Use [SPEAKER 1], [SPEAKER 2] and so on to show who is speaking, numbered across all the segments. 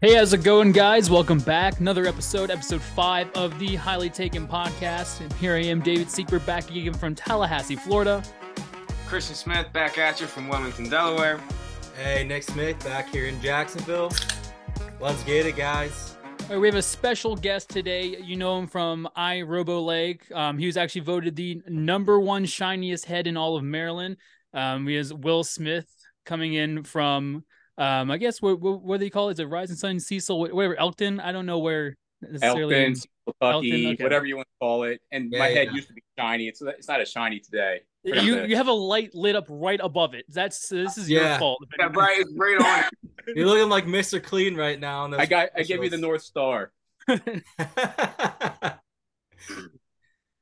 [SPEAKER 1] Hey, how's it going, guys? Welcome back. Another episode, episode five of the Highly Taken podcast. And here I am, David Secret, back again from Tallahassee, Florida.
[SPEAKER 2] Christian Smith back at you from Wilmington, Delaware.
[SPEAKER 3] Hey, Nick Smith back here in Jacksonville. Let's get it, guys.
[SPEAKER 1] All right, we have a special guest today. You know him from I Robo Leg. Um, he was actually voted the number one shiniest head in all of Maryland. Um, we has Wil Smith coming in from um, I guess what what, what do they call it? Is it Rising Sun, Cecil, whatever, Elkton? I don't know where necessarily.
[SPEAKER 4] Elkton, Kentucky,
[SPEAKER 1] Elkton, okay.
[SPEAKER 4] whatever you want to call it. And
[SPEAKER 3] Yeah,
[SPEAKER 4] my head
[SPEAKER 3] yeah.
[SPEAKER 4] used to be shiny. It's it's not as shiny today.
[SPEAKER 1] You you have a light lit up right above it. That's this is your fault.
[SPEAKER 2] Yeah, right, it's right on.
[SPEAKER 3] You're looking like Mr. Clean right now.
[SPEAKER 4] I got I gave you the North Star.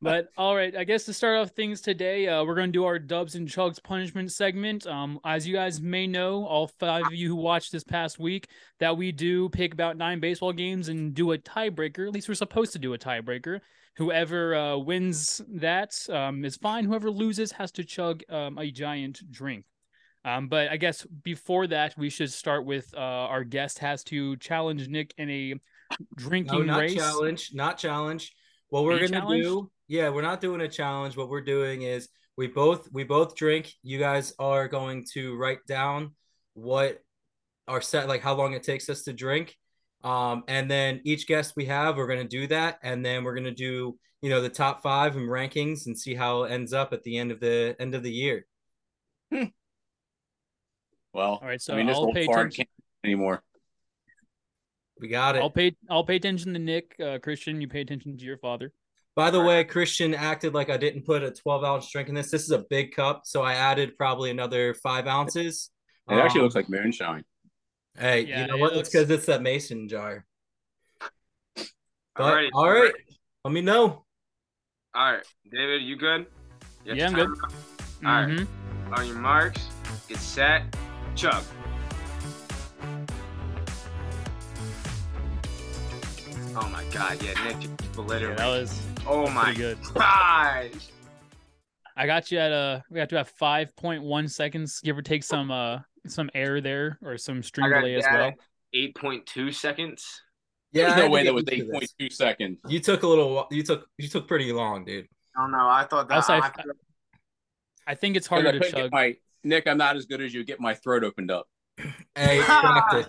[SPEAKER 1] But all right, I guess to start off things today, uh, we're going to do our dubs and chugs punishment segment. Um, as you guys may know, all five of you who watched this past week, that we do pick about nine baseball games and do a tiebreaker. At least we're supposed to do a tiebreaker. Whoever uh, wins that um, is fine. Whoever loses has to chug um, a giant drink. Um, but I guess before that, we should start with uh, our guest has to challenge Nick in a drinking
[SPEAKER 3] no, not
[SPEAKER 1] race.
[SPEAKER 3] challenge, not challenge. What we're gonna do? Yeah, we're not doing a challenge. What we're doing is we both we both drink. You guys are going to write down what our set like how long it takes us to drink. Um, and then each guest we have, we're gonna do that, and then we're gonna do you know the top five and rankings and see how it ends up at the end of the end of the year.
[SPEAKER 4] Well,
[SPEAKER 1] All right, so
[SPEAKER 4] I mean, this
[SPEAKER 1] I'll
[SPEAKER 4] old
[SPEAKER 1] pay
[SPEAKER 4] fart
[SPEAKER 1] attention.
[SPEAKER 4] can't anymore.
[SPEAKER 3] We got it.
[SPEAKER 1] I'll pay. I'll pay attention to Nick. Uh, Christian, you pay attention to your father.
[SPEAKER 3] By the way, Christian acted like I didn't put a 12 ounce drink in this. This is a big cup, so I added probably another five ounces.
[SPEAKER 4] It actually
[SPEAKER 3] Um,
[SPEAKER 4] looks like moonshine.
[SPEAKER 3] Hey,
[SPEAKER 1] Yeah,
[SPEAKER 3] you know
[SPEAKER 1] it
[SPEAKER 3] what? It's because it's that mason jar. But,
[SPEAKER 2] Alrighty,
[SPEAKER 3] all right, let me know.
[SPEAKER 2] All right, David, you good? You
[SPEAKER 1] Yeah, I'm
[SPEAKER 2] your
[SPEAKER 1] good.
[SPEAKER 2] timer? All right.
[SPEAKER 1] Mhm.
[SPEAKER 2] On your marks, get set, chug. Oh my God, yeah, Nick, you
[SPEAKER 1] Yeah, that was
[SPEAKER 2] oh my
[SPEAKER 1] pretty good.
[SPEAKER 2] gosh.
[SPEAKER 1] I got you at uh We got to have five point one seconds, give or take some uh some air there or some string
[SPEAKER 2] I
[SPEAKER 1] delay as well.
[SPEAKER 2] 8.2 seconds.
[SPEAKER 3] Yeah,
[SPEAKER 4] There's no way that was
[SPEAKER 3] used to this.
[SPEAKER 4] 8.2 seconds.
[SPEAKER 3] You took a little. You took. You took pretty long, dude.
[SPEAKER 2] Oh no, I thought that.
[SPEAKER 1] Also, I-
[SPEAKER 2] I-
[SPEAKER 1] I think it's harder to
[SPEAKER 4] couldn't
[SPEAKER 1] chug.
[SPEAKER 4] my Nick, I'm not as good as you. Get my throat opened up.
[SPEAKER 3] Hey, practice.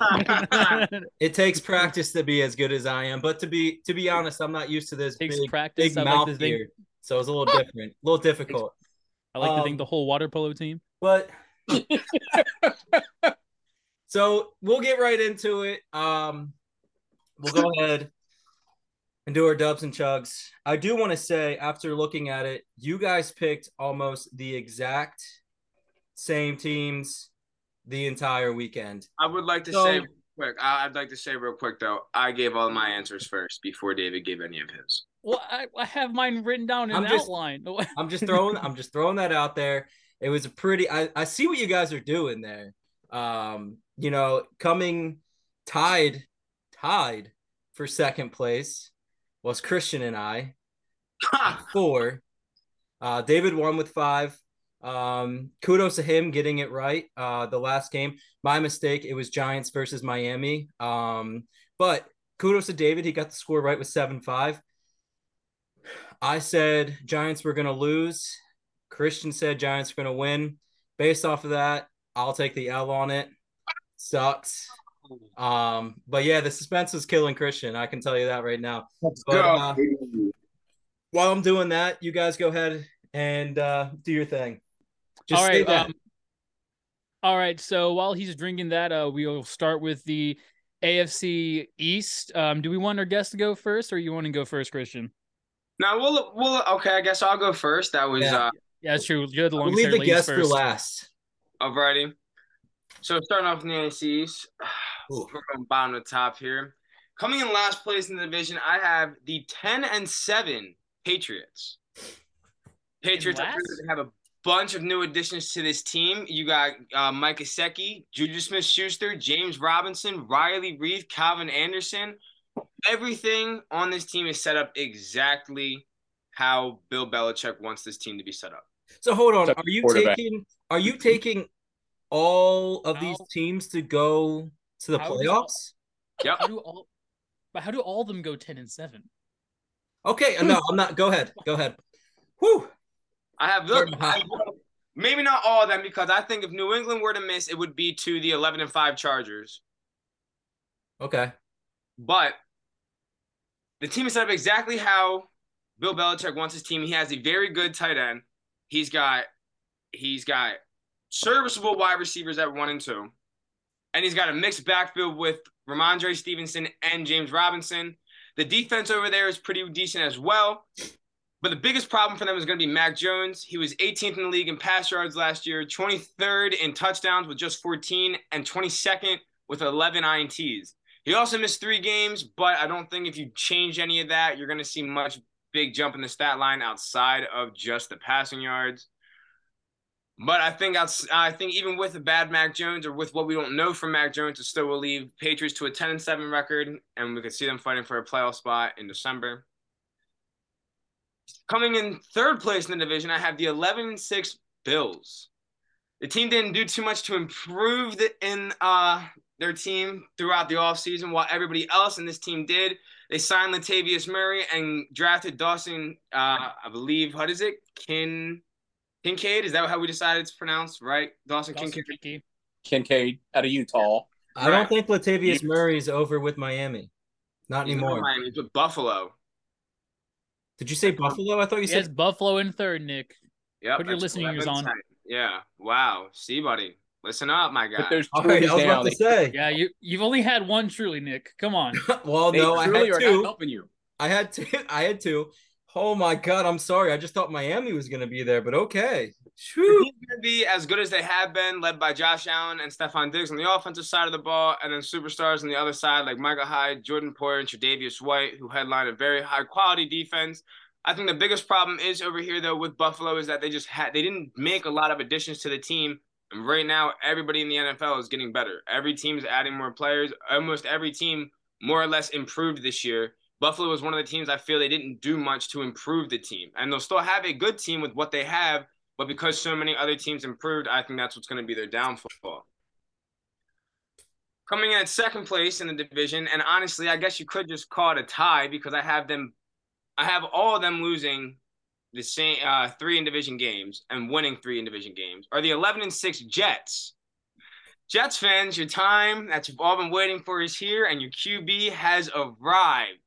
[SPEAKER 3] It takes practice to be as good as I am, but to be to be honest, I'm not used to this
[SPEAKER 1] Takes
[SPEAKER 3] big,
[SPEAKER 1] practice.
[SPEAKER 3] big
[SPEAKER 1] I like
[SPEAKER 3] mouth
[SPEAKER 1] to think.
[SPEAKER 3] here, so it's a little different, a little difficult.
[SPEAKER 1] I like to
[SPEAKER 3] Um,
[SPEAKER 1] think the whole water polo team.
[SPEAKER 3] But so we'll get right into it. Um, we'll go ahead and do our dubs and chugs. I do want to say, after looking at it, you guys picked almost the exact same teams the entire weekend.
[SPEAKER 2] I would like to
[SPEAKER 3] So-
[SPEAKER 2] say real quick. I- I'd like to say real quick though. I gave all my answers first before David gave any of his.
[SPEAKER 1] Well, I, I have mine written down in
[SPEAKER 3] I'm just-
[SPEAKER 1] outline.
[SPEAKER 3] I'm just throwing I'm just throwing that out there. It was a pretty I, I see what you guys are doing there. Um, you know, coming tied tied for second place was Christian and I. Four. Uh David won with five. Um, kudos to him getting it right. Uh the last game. My mistake, it was Giants versus Miami. Um, but kudos to David, he got the score right with seven five. I said Giants were going to lose. Christian said Giants were going to win. Based off of that, I'll take the L on it. Sucks. Um, but yeah, the suspense was killing Christian. I can tell you that right now.
[SPEAKER 2] Let's
[SPEAKER 3] But, uh, While I'm doing that, you guys go ahead and uh, do your thing. Just
[SPEAKER 1] all
[SPEAKER 3] say
[SPEAKER 1] right.
[SPEAKER 3] that.
[SPEAKER 1] Um, all right. So while he's drinking that, uh, we'll start with the AFC East. Um, do we want our guest to go first, or you want to go first, Christian?
[SPEAKER 2] now we'll we'll okay. I guess I'll go first. That was
[SPEAKER 3] Yeah.
[SPEAKER 2] uh
[SPEAKER 1] Yeah, that's true. You're the
[SPEAKER 3] we'll leave the
[SPEAKER 1] ladies
[SPEAKER 3] guest for
[SPEAKER 1] first.
[SPEAKER 3] last.
[SPEAKER 2] alrighty. So starting off in the AFCs,
[SPEAKER 3] Ooh.
[SPEAKER 2] we're from bottom to top here. Coming in last place in the division, I have the ten and seven Patriots. Patriots
[SPEAKER 1] last?
[SPEAKER 2] have a bunch of new additions to this team. You got uh, Mike Gesicki, Juju Smith-Schuster, James Robinson, Riley Reiff, Calvin Anderson. Everything on this team is set up exactly how Bill Belichick wants this team to be set up.
[SPEAKER 3] So hold on. Are you taking are you taking all of these teams to go to the
[SPEAKER 1] how
[SPEAKER 3] playoffs?
[SPEAKER 2] Yeah.
[SPEAKER 1] How do all? But how do all of them go ten and seven?
[SPEAKER 3] Okay, no, I'm not. Go ahead. Go ahead. Whew.
[SPEAKER 2] I have look.
[SPEAKER 3] Hot.
[SPEAKER 2] Maybe not all of them because I think if New England were to miss, it would be to the 11 and 5 Chargers.
[SPEAKER 3] Okay.
[SPEAKER 2] But the team is set up exactly how Bill Belichick wants his team. He has a very good tight end. He's got he's got serviceable wide receivers at one and two. And he's got a mixed backfield with Rhamondre Stevenson and James Robinson. The defense over there is pretty decent as well. But the biggest problem for them is going to be Mac Jones. He was 18th in the league in pass yards last year, 23rd in touchdowns with just 14, and 22nd with 11 INTs. He also missed three games, but I don't think if you change any of that, you're going to see much big jump in the stat line outside of just the passing yards. But I think I think even with a bad Mac Jones or with what we don't know from Mac Jones, it still will leave Patriots to a 10 and 7 record, and we could see them fighting for a playoff spot in December. Coming in third place in the division, I have the 11 6 Bills. The team didn't do too much to improve the, in uh, their team throughout the offseason, while everybody else in this team did. They signed Latavius Murray and drafted Dawson, uh, I believe, what is it? Kin Kincaid? Is that how we decided it's pronounced, right? Dawson,
[SPEAKER 1] Dawson
[SPEAKER 2] Kincaid.
[SPEAKER 1] Kincaid.
[SPEAKER 4] Kincaid out of Utah.
[SPEAKER 3] I don't think Latavius Murray is over with Miami. Not
[SPEAKER 2] He's
[SPEAKER 3] anymore.
[SPEAKER 2] with Miami. He's with Buffalo.
[SPEAKER 3] Did you say Buffalo? I thought you said
[SPEAKER 1] has Buffalo in third, Nick.
[SPEAKER 2] Yep.
[SPEAKER 1] Put your listening ears on.
[SPEAKER 2] Yeah. Wow. See, buddy. Listen up, my guy.
[SPEAKER 4] But there's two
[SPEAKER 3] right, I was about to say.
[SPEAKER 1] Yeah, you you've only had one truly, Nick. Come on.
[SPEAKER 3] well,
[SPEAKER 4] they
[SPEAKER 3] no, I
[SPEAKER 4] truly
[SPEAKER 3] had
[SPEAKER 4] are not
[SPEAKER 3] two.
[SPEAKER 4] helping you.
[SPEAKER 3] I had two. I had two. Oh my god, I'm sorry. I just thought Miami was gonna be there, but okay. Shoo.
[SPEAKER 2] going to be as good as they have been, led by Josh Allen and Stefon Diggs on the offensive side of the ball, and then superstars on the other side like Michael Hyde, Jordan Poyer, and Tre'Davious White, who headline a very high quality defense. I think the biggest problem is over here though with Buffalo is that they just had they didn't make a lot of additions to the team, and right now everybody in the NFL is getting better. Every team is adding more players. Almost every team more or less improved this year. Buffalo was one of the teams I feel they didn't do much to improve the team, and they'll still have a good team with what they have. But because so many other teams improved, I think that's what's going to be their downfall. Coming in at second place in the division, and honestly, I guess you could just call it a tie because I have them, I have all of them losing the same uh, three in division games and winning three in division games. Are the eleven and six Jets? Jets fans, your time that you've all been waiting for is here, and your QB has arrived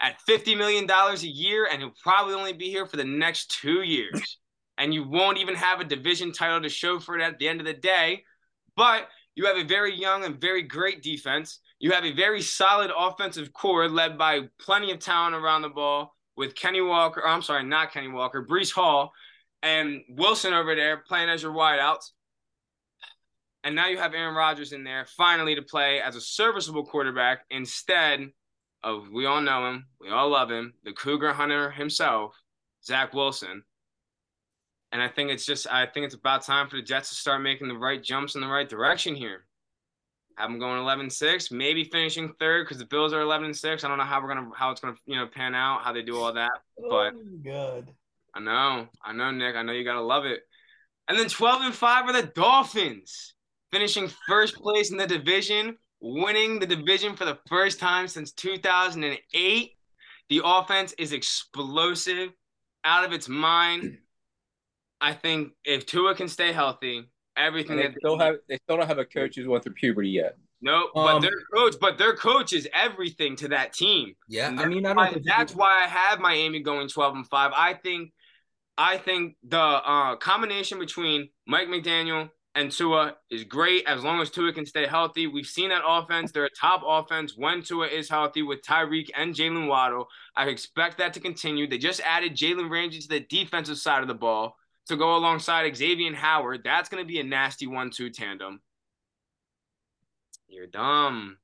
[SPEAKER 2] at fifty million dollars a year, and he'll probably only be here for the next two years and you won't even have a division title to show for it at the end of the day. But you have a very young and very great defense. You have a very solid offensive core led by plenty of talent around the ball with Kenny Walker. I'm sorry, not Kenny Walker, Breece Hall and Wilson over there playing as your wideouts. And now you have Aaron Rodgers in there finally to play as a serviceable quarterback instead of, we all know him, we all love him, the Cougar Hunter himself, Zach Wilson. And I think it's just I think it's about time for the Jets to start making the right jumps in the right direction here. Have them going 11-6, maybe finishing third because the Bills are 11-6. I don't know how we're gonna how it's gonna you know pan out, how they do all that. Oh, but
[SPEAKER 3] God.
[SPEAKER 2] I know, I know, Nick. I know you gotta love it. And then 12 and 5 are the Dolphins, finishing first place in the division, winning the division for the first time since 2008. The offense is explosive, out of its mind. I think if Tua can stay healthy, everything
[SPEAKER 4] they
[SPEAKER 2] that
[SPEAKER 4] still have they still don't have a coach who's went through puberty yet.
[SPEAKER 2] no,
[SPEAKER 3] Um,
[SPEAKER 2] but their coach, but their coach is everything to that team.
[SPEAKER 3] Yeah, I mean, I
[SPEAKER 2] why-
[SPEAKER 3] don't think
[SPEAKER 2] that's why I have Miami going 12 and 5. I think I think the uh, combination between Mike McDaniel and Tua is great as long as Tua can stay healthy. We've seen that offense. They're a top offense when Tua is healthy with Tyreek and Jaylen Waddle. I expect that to continue. They just added Jalen Ramsey to the defensive side of the ball to go alongside Xavier and Howard. That's going to be a nasty one-two tandem. You're dumb.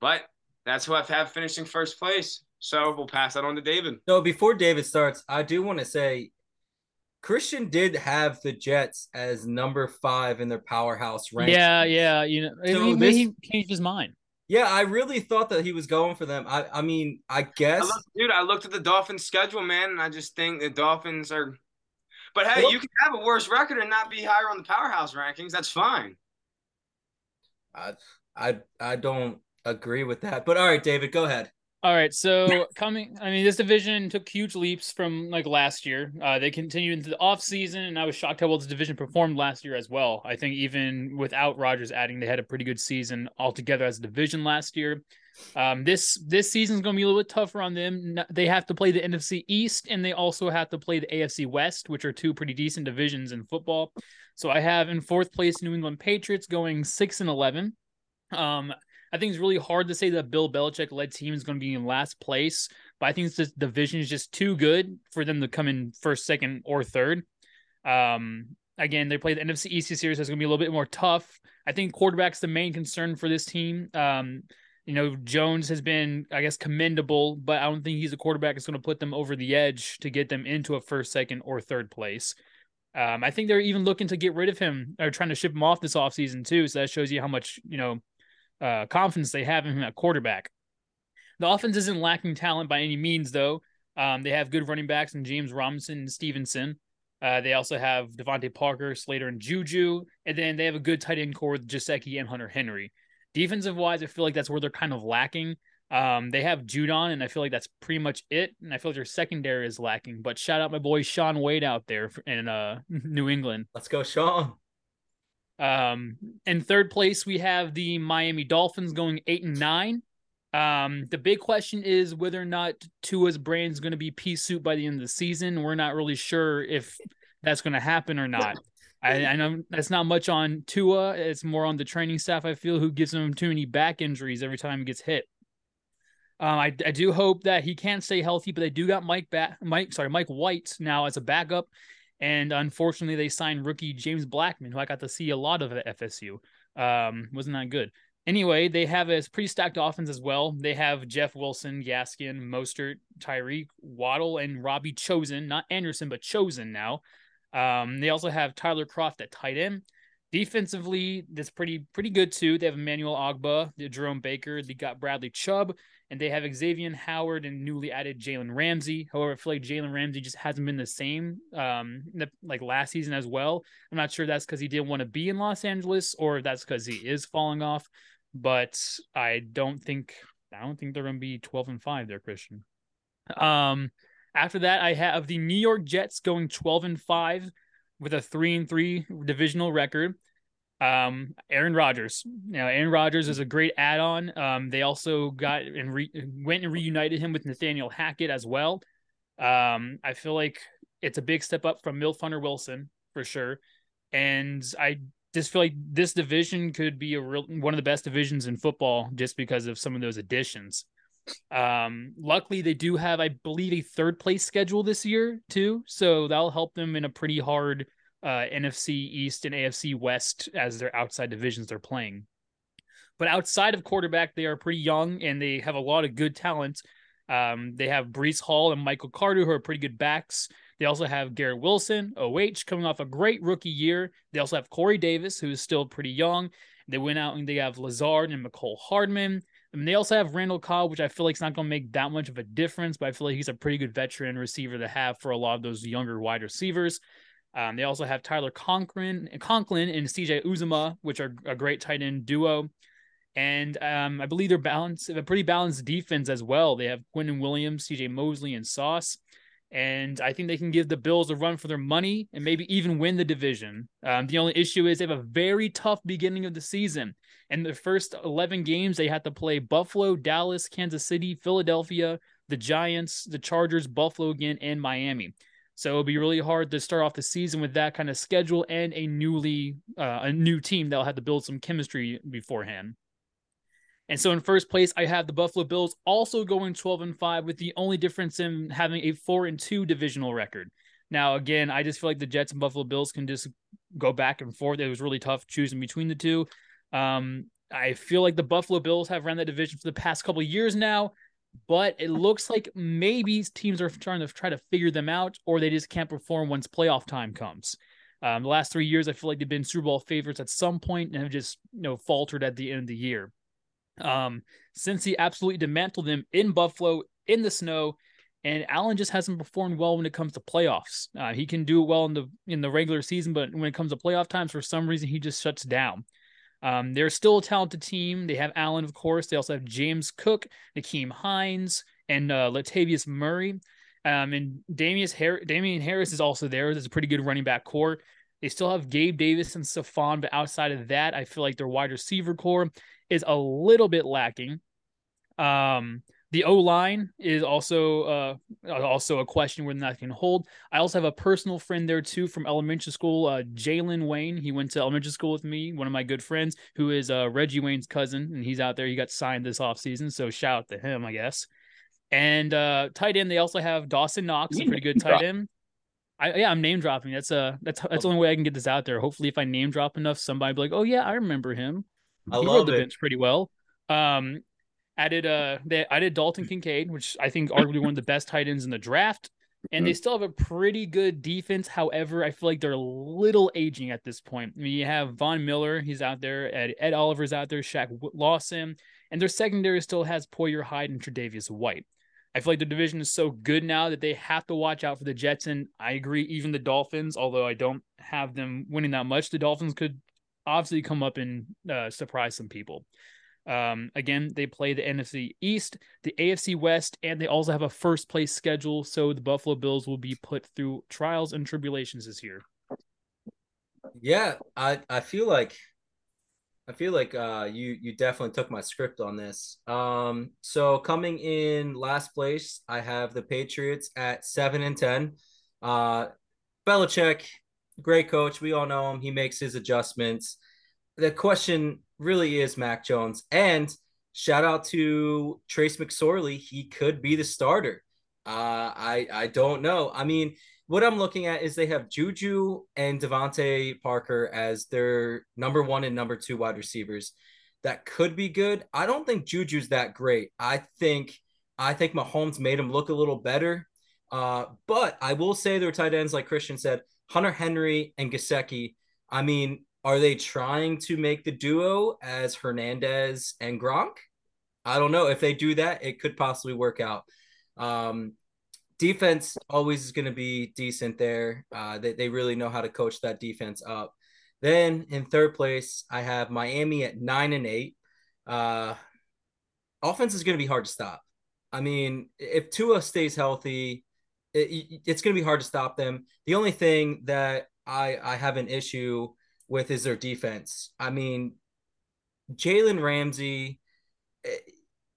[SPEAKER 2] But that's who I've finishing first place. So we'll pass that on to David.
[SPEAKER 3] So before David starts, I do want to say Christian did have the Jets as number five in their powerhouse rank.
[SPEAKER 1] Yeah, yeah. You know,
[SPEAKER 3] So
[SPEAKER 1] he,
[SPEAKER 3] this-
[SPEAKER 1] he changed his mind.
[SPEAKER 3] Yeah, I really thought that he was going for them. I, I mean, I
[SPEAKER 2] I
[SPEAKER 3] guess.
[SPEAKER 2] looked, dude, I looked at the Dolphins' schedule, man, and I just think the Dolphins are. But hey,
[SPEAKER 3] Well-
[SPEAKER 2] you can have a worse record and not be higher on the powerhouse rankings. That's fine.
[SPEAKER 3] I, I I don't agree with that. But all right, David, go ahead.
[SPEAKER 1] All right, so coming, I mean, this division took huge leaps from like last year. Uh, they continued into the off season, and I was shocked how well this division performed last year as well. I think even without Rodgers adding, they had a pretty good season altogether as a division last year. Um, this this season is going to be a little bit tougher on them. They have to play the NFC East, and they also have to play the AFC West, which are two pretty decent divisions in football. So I have in fourth place New England Patriots going six and eleven. Um, I think it's really hard to say that Bill Belichick led team is going to be in last place, but I think this division is just too good for them to come in first, second, or third. Um, again, they play the NFC East series. That's going to be a little bit more tough. I think quarterback's the main concern for this team. Um, you know, Jones has been, I guess, commendable, but I don't think he's a quarterback that's going to put them over the edge to get them into a first, second, or third place. Um, I think they're even looking to get rid of him or trying to ship him off this offseason, too. So that shows you how much, you know, uh, confidence they have in him at quarterback. The offense isn't lacking talent by any means, though. Um, they have good running backs in James Robinson and Stevenson. Uh, they also have DeVante Parker, Slater, and Juju, and then they have a good tight end core with Gesicki and Hunter Henry. Defensive wise, I feel like that's where they're kind of lacking. Um, they have Judon, and I feel like that's pretty much it. And I feel like their secondary is lacking. But shout out my boy Sean Wade out there in uh, New England.
[SPEAKER 3] Let's go, Sean.
[SPEAKER 1] Um, in third place, we have the Miami Dolphins going eight and nine. Um, the big question is whether or not Tua's brain is going to be pea soup by the end of the season. We're not really sure if that's going to happen or not. I, I, know that's not much on Tua. It's more on the training staff. I feel who gives him too many back injuries every time he gets hit. Um, I, I do hope that he can stay healthy, but they do got Mike back, Mike sorry Mike White now as a backup. And unfortunately, they signed rookie James Blackman, who I got to see a lot of at FSU. Um, wasn't that good. Anyway, they have a pretty stacked offense as well. They have Jeff Wilson, Gaskin, Mostert, Tyreek, Waddle, and Robbie Chosen, not Anderson, but Chosen now. Um, they also have Tyler Croft at tight end. Defensively, that's pretty pretty good too. They have Emmanuel Ogbah, Jerome Baker. They got Bradley Chubb, and they have Xavier Howard and newly added Jalen Ramsey. However, I feel like Jalen Ramsey just hasn't been the same um the, like last season as well. I'm not sure that's because he didn't want to be in Los Angeles or that's because he is falling off. But I don't think I don't think they're going to be 12 and five there, Christian. Um, after that, I have the New York Jets going 12 and 5 with a 3 and 3 divisional record. Um, Aaron Rodgers. Now, Aaron Rodgers is a great add-on. Um, they also got and re- went and reunited him with Nathaniel Hackett as well. Um, I feel like it's a big step up from Milf Hunter Wilson for sure. And I just feel like this division could be a real one of the best divisions in football just because of some of those additions. Um, luckily, they do have, I believe, a third place schedule this year too, so that'll help them in a pretty hard uh, NFC East and AFC West as their outside divisions they're playing. But outside of quarterback, they are pretty young and they have a lot of good talent. Um, they have Breece Hall and Michael Carter, who are pretty good backs. They also have Garrett Wilson, OH, coming off a great rookie year. They also have Corey Davis, who is still pretty young. They went out and they have Lazard and Mecole Hardman. I mean, they also have Randall Cobb, which I feel like is not going to make that much of a difference, but I feel like he's a pretty good veteran receiver to have for a lot of those younger wide receivers. Um, they also have Tyler Conklin, Conklin and CJ Uzomah, which are a great tight end duo. And um, I believe they're balanced, a pretty balanced defense as well. They have Quinnen Williams, CJ Mosley, and Sauce. And I think they can give the Bills a run for their money and maybe even win the division. Um, the only issue is they have a very tough beginning of the season. And the first 11 games, they had to play Buffalo, Dallas, Kansas City, Philadelphia, the Giants, the Chargers, Buffalo again, and Miami. So it'll be really hard to start off the season with that kind of schedule and a newly uh, a new team that'll have to build some chemistry beforehand. And so in first place, I have the Buffalo Bills also going 12 and 5 with the only difference in having a 4 and 2 divisional record. Now, again, I just feel like the Jets and Buffalo Bills can just go back and forth. It was really tough choosing between the two. Um, I feel like the Buffalo Bills have run that division for the past couple years now, but it looks like maybe teams are trying to try to figure them out, or they just can't perform once playoff time comes. Um, the last three years, I feel like they've been Super Bowl favorites at some point and have just you know faltered at the end of the year. Um, since he absolutely dismantled them in Buffalo in the snow, and Allen just hasn't performed well when it comes to playoffs. Uh, he can do well in the in the regular season, but when it comes to playoff times, for some reason he just shuts down. Um, they're still a talented team. They have Allen, of course. They also have James Cook, Nyheim Hines, and uh, Latavius Murray. Um, and Damien, Har- Damien Harris is also there. There's a pretty good running back core. They still have Gabe Davis and Stefon, but outside of that, I feel like their wide receiver core is a little bit lacking. Um, the O line is also uh, also a question whether that can hold. I also have a personal friend there too from elementary school, uh, Jalen Wayne. He went to elementary school with me, one of my good friends, who is uh, Reggie Wayne's cousin, and he's out there. He got signed this offseason, so shout out to him, I guess. And uh, tight end, they also have Dawson Knox, a pretty good tight end. I, yeah, I'm name dropping. That's uh that's that's the only way I can get this out there. Hopefully, if I name drop enough, somebody be like, "Oh yeah, I remember him."
[SPEAKER 3] I
[SPEAKER 1] he
[SPEAKER 3] love
[SPEAKER 1] rode the
[SPEAKER 3] it.
[SPEAKER 1] bench pretty well. Um, added uh, they added Dalton Kincaid, which I think arguably one of the best tight ends in the draft, and they still have a pretty good defense. However, I feel like they're a little aging at this point. I mean, you have Von Miller, he's out there. Ed, Ed Oliver's out there. Shaq Lawson, and their secondary still has Poyer Hyde and Tre'Davious White. I feel like the division is so good now that they have to watch out for the Jets. And I agree, even the Dolphins, although I don't have them winning that much, the Dolphins could obviously come up and uh, surprise some people. Um, again, they play the NFC East, the AFC West, and they also have a first place schedule. So the Buffalo Bills will be put through trials and tribulations this year.
[SPEAKER 3] Yeah, I I feel like I feel like uh you you definitely took my script on this. Um so coming in last place, I have the Patriots at 7 and 10. Uh Belichick, great coach. We all know him. He makes his adjustments. The question really is Mac Jones and shout out to Trace McSorley. He could be the starter. Uh I I don't know. I mean, what I'm looking at is they have Juju and DeVante Parker as their number one and number two wide receivers. That could be good. I don't think Juju's that great. I think I think Mahomes made him look a little better. Uh, but I will say their tight ends, like Christian said, Hunter Henry and Gesicki. I mean, are they trying to make the duo as Hernandez and Gronk? I don't know. If they do that, it could possibly work out. Um, defense always is going to be decent there. Uh, they, they really know how to coach that defense up. Then in third place, I have Miami at nine and eight. Uh, offense is going to be hard to stop. I mean, if Tua stays healthy, it, it's going to be hard to stop them. The only thing that I, I have an issue with is their defense. I mean, Jalen Ramsey, eh,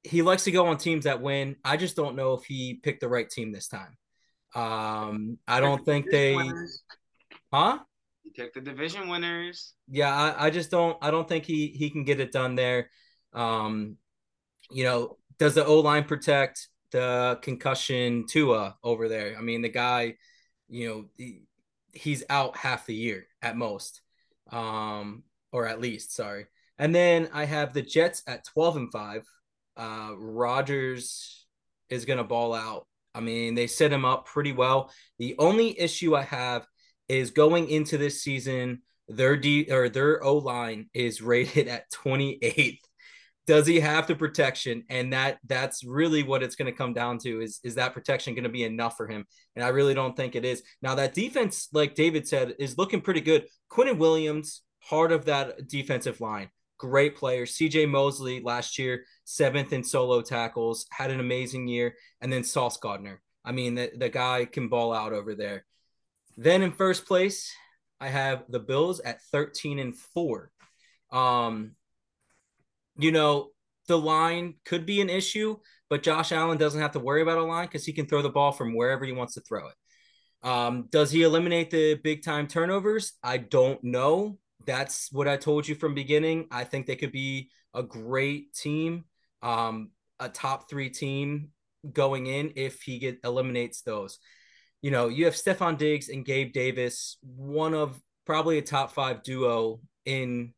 [SPEAKER 3] he likes to go on teams that win. I just don't know if he picked the right team this time. Um, I don't think they,
[SPEAKER 2] Winners.
[SPEAKER 3] huh?
[SPEAKER 2] You pick the division winners.
[SPEAKER 3] Yeah, I, I just don't. I don't think he he can get it done there. Um, you know, does the O line protect the concussion Tua over there? I mean, the guy, you know, he, he's out half the year at most, um, or at least. Sorry. And then I have the Jets at twelve and five. Uh, Rodgers is gonna ball out. I mean, they set him up pretty well. The only issue I have is going into this season, their D or their O line is rated at 28th. Does he have the protection? And that that's really what it's going to come down to is is that protection going to be enough for him? And I really don't think it is. Now that defense, like David said, is looking pretty good. Quinnen Williams, heart of that defensive line, great player. CJ Mosley last year, seventh in solo tackles, had an amazing year. And then Sauce Gardner. I mean, the, the guy can ball out over there. Then in first place, I have the Bills at 13 and 4. Um, you know, the line could be an issue, but Josh Allen doesn't have to worry about a line because he can throw the ball from wherever he wants to throw it. Um, does he eliminate the big time turnovers? I don't know. That's what I told you from beginning. I think they could be a great team, um, a top three team going in if he get eliminates those. You know, you have Stefon Diggs and Gabe Davis, one of probably a top five duo in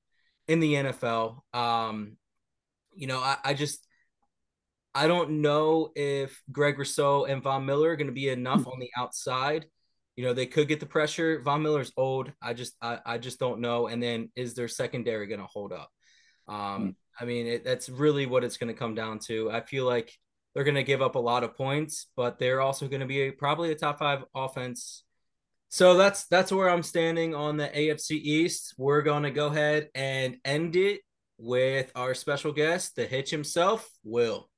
[SPEAKER 3] in the NFL. Um, you know, I, I just I don't know if Greg Rousseau and Von Miller are going to be enough on the outside. You know, they could get the pressure. Von Miller's old. I just I, I just don't know. And then is their secondary going to hold up? Um, I mean, it, that's really what it's going to come down to. I feel like they're going to give up a lot of points, but they're also going to be a, probably a top five offense So that's that's where I'm standing on the AFC East. We're gonna go ahead and end it with our special guest, the Hitch himself, Wil.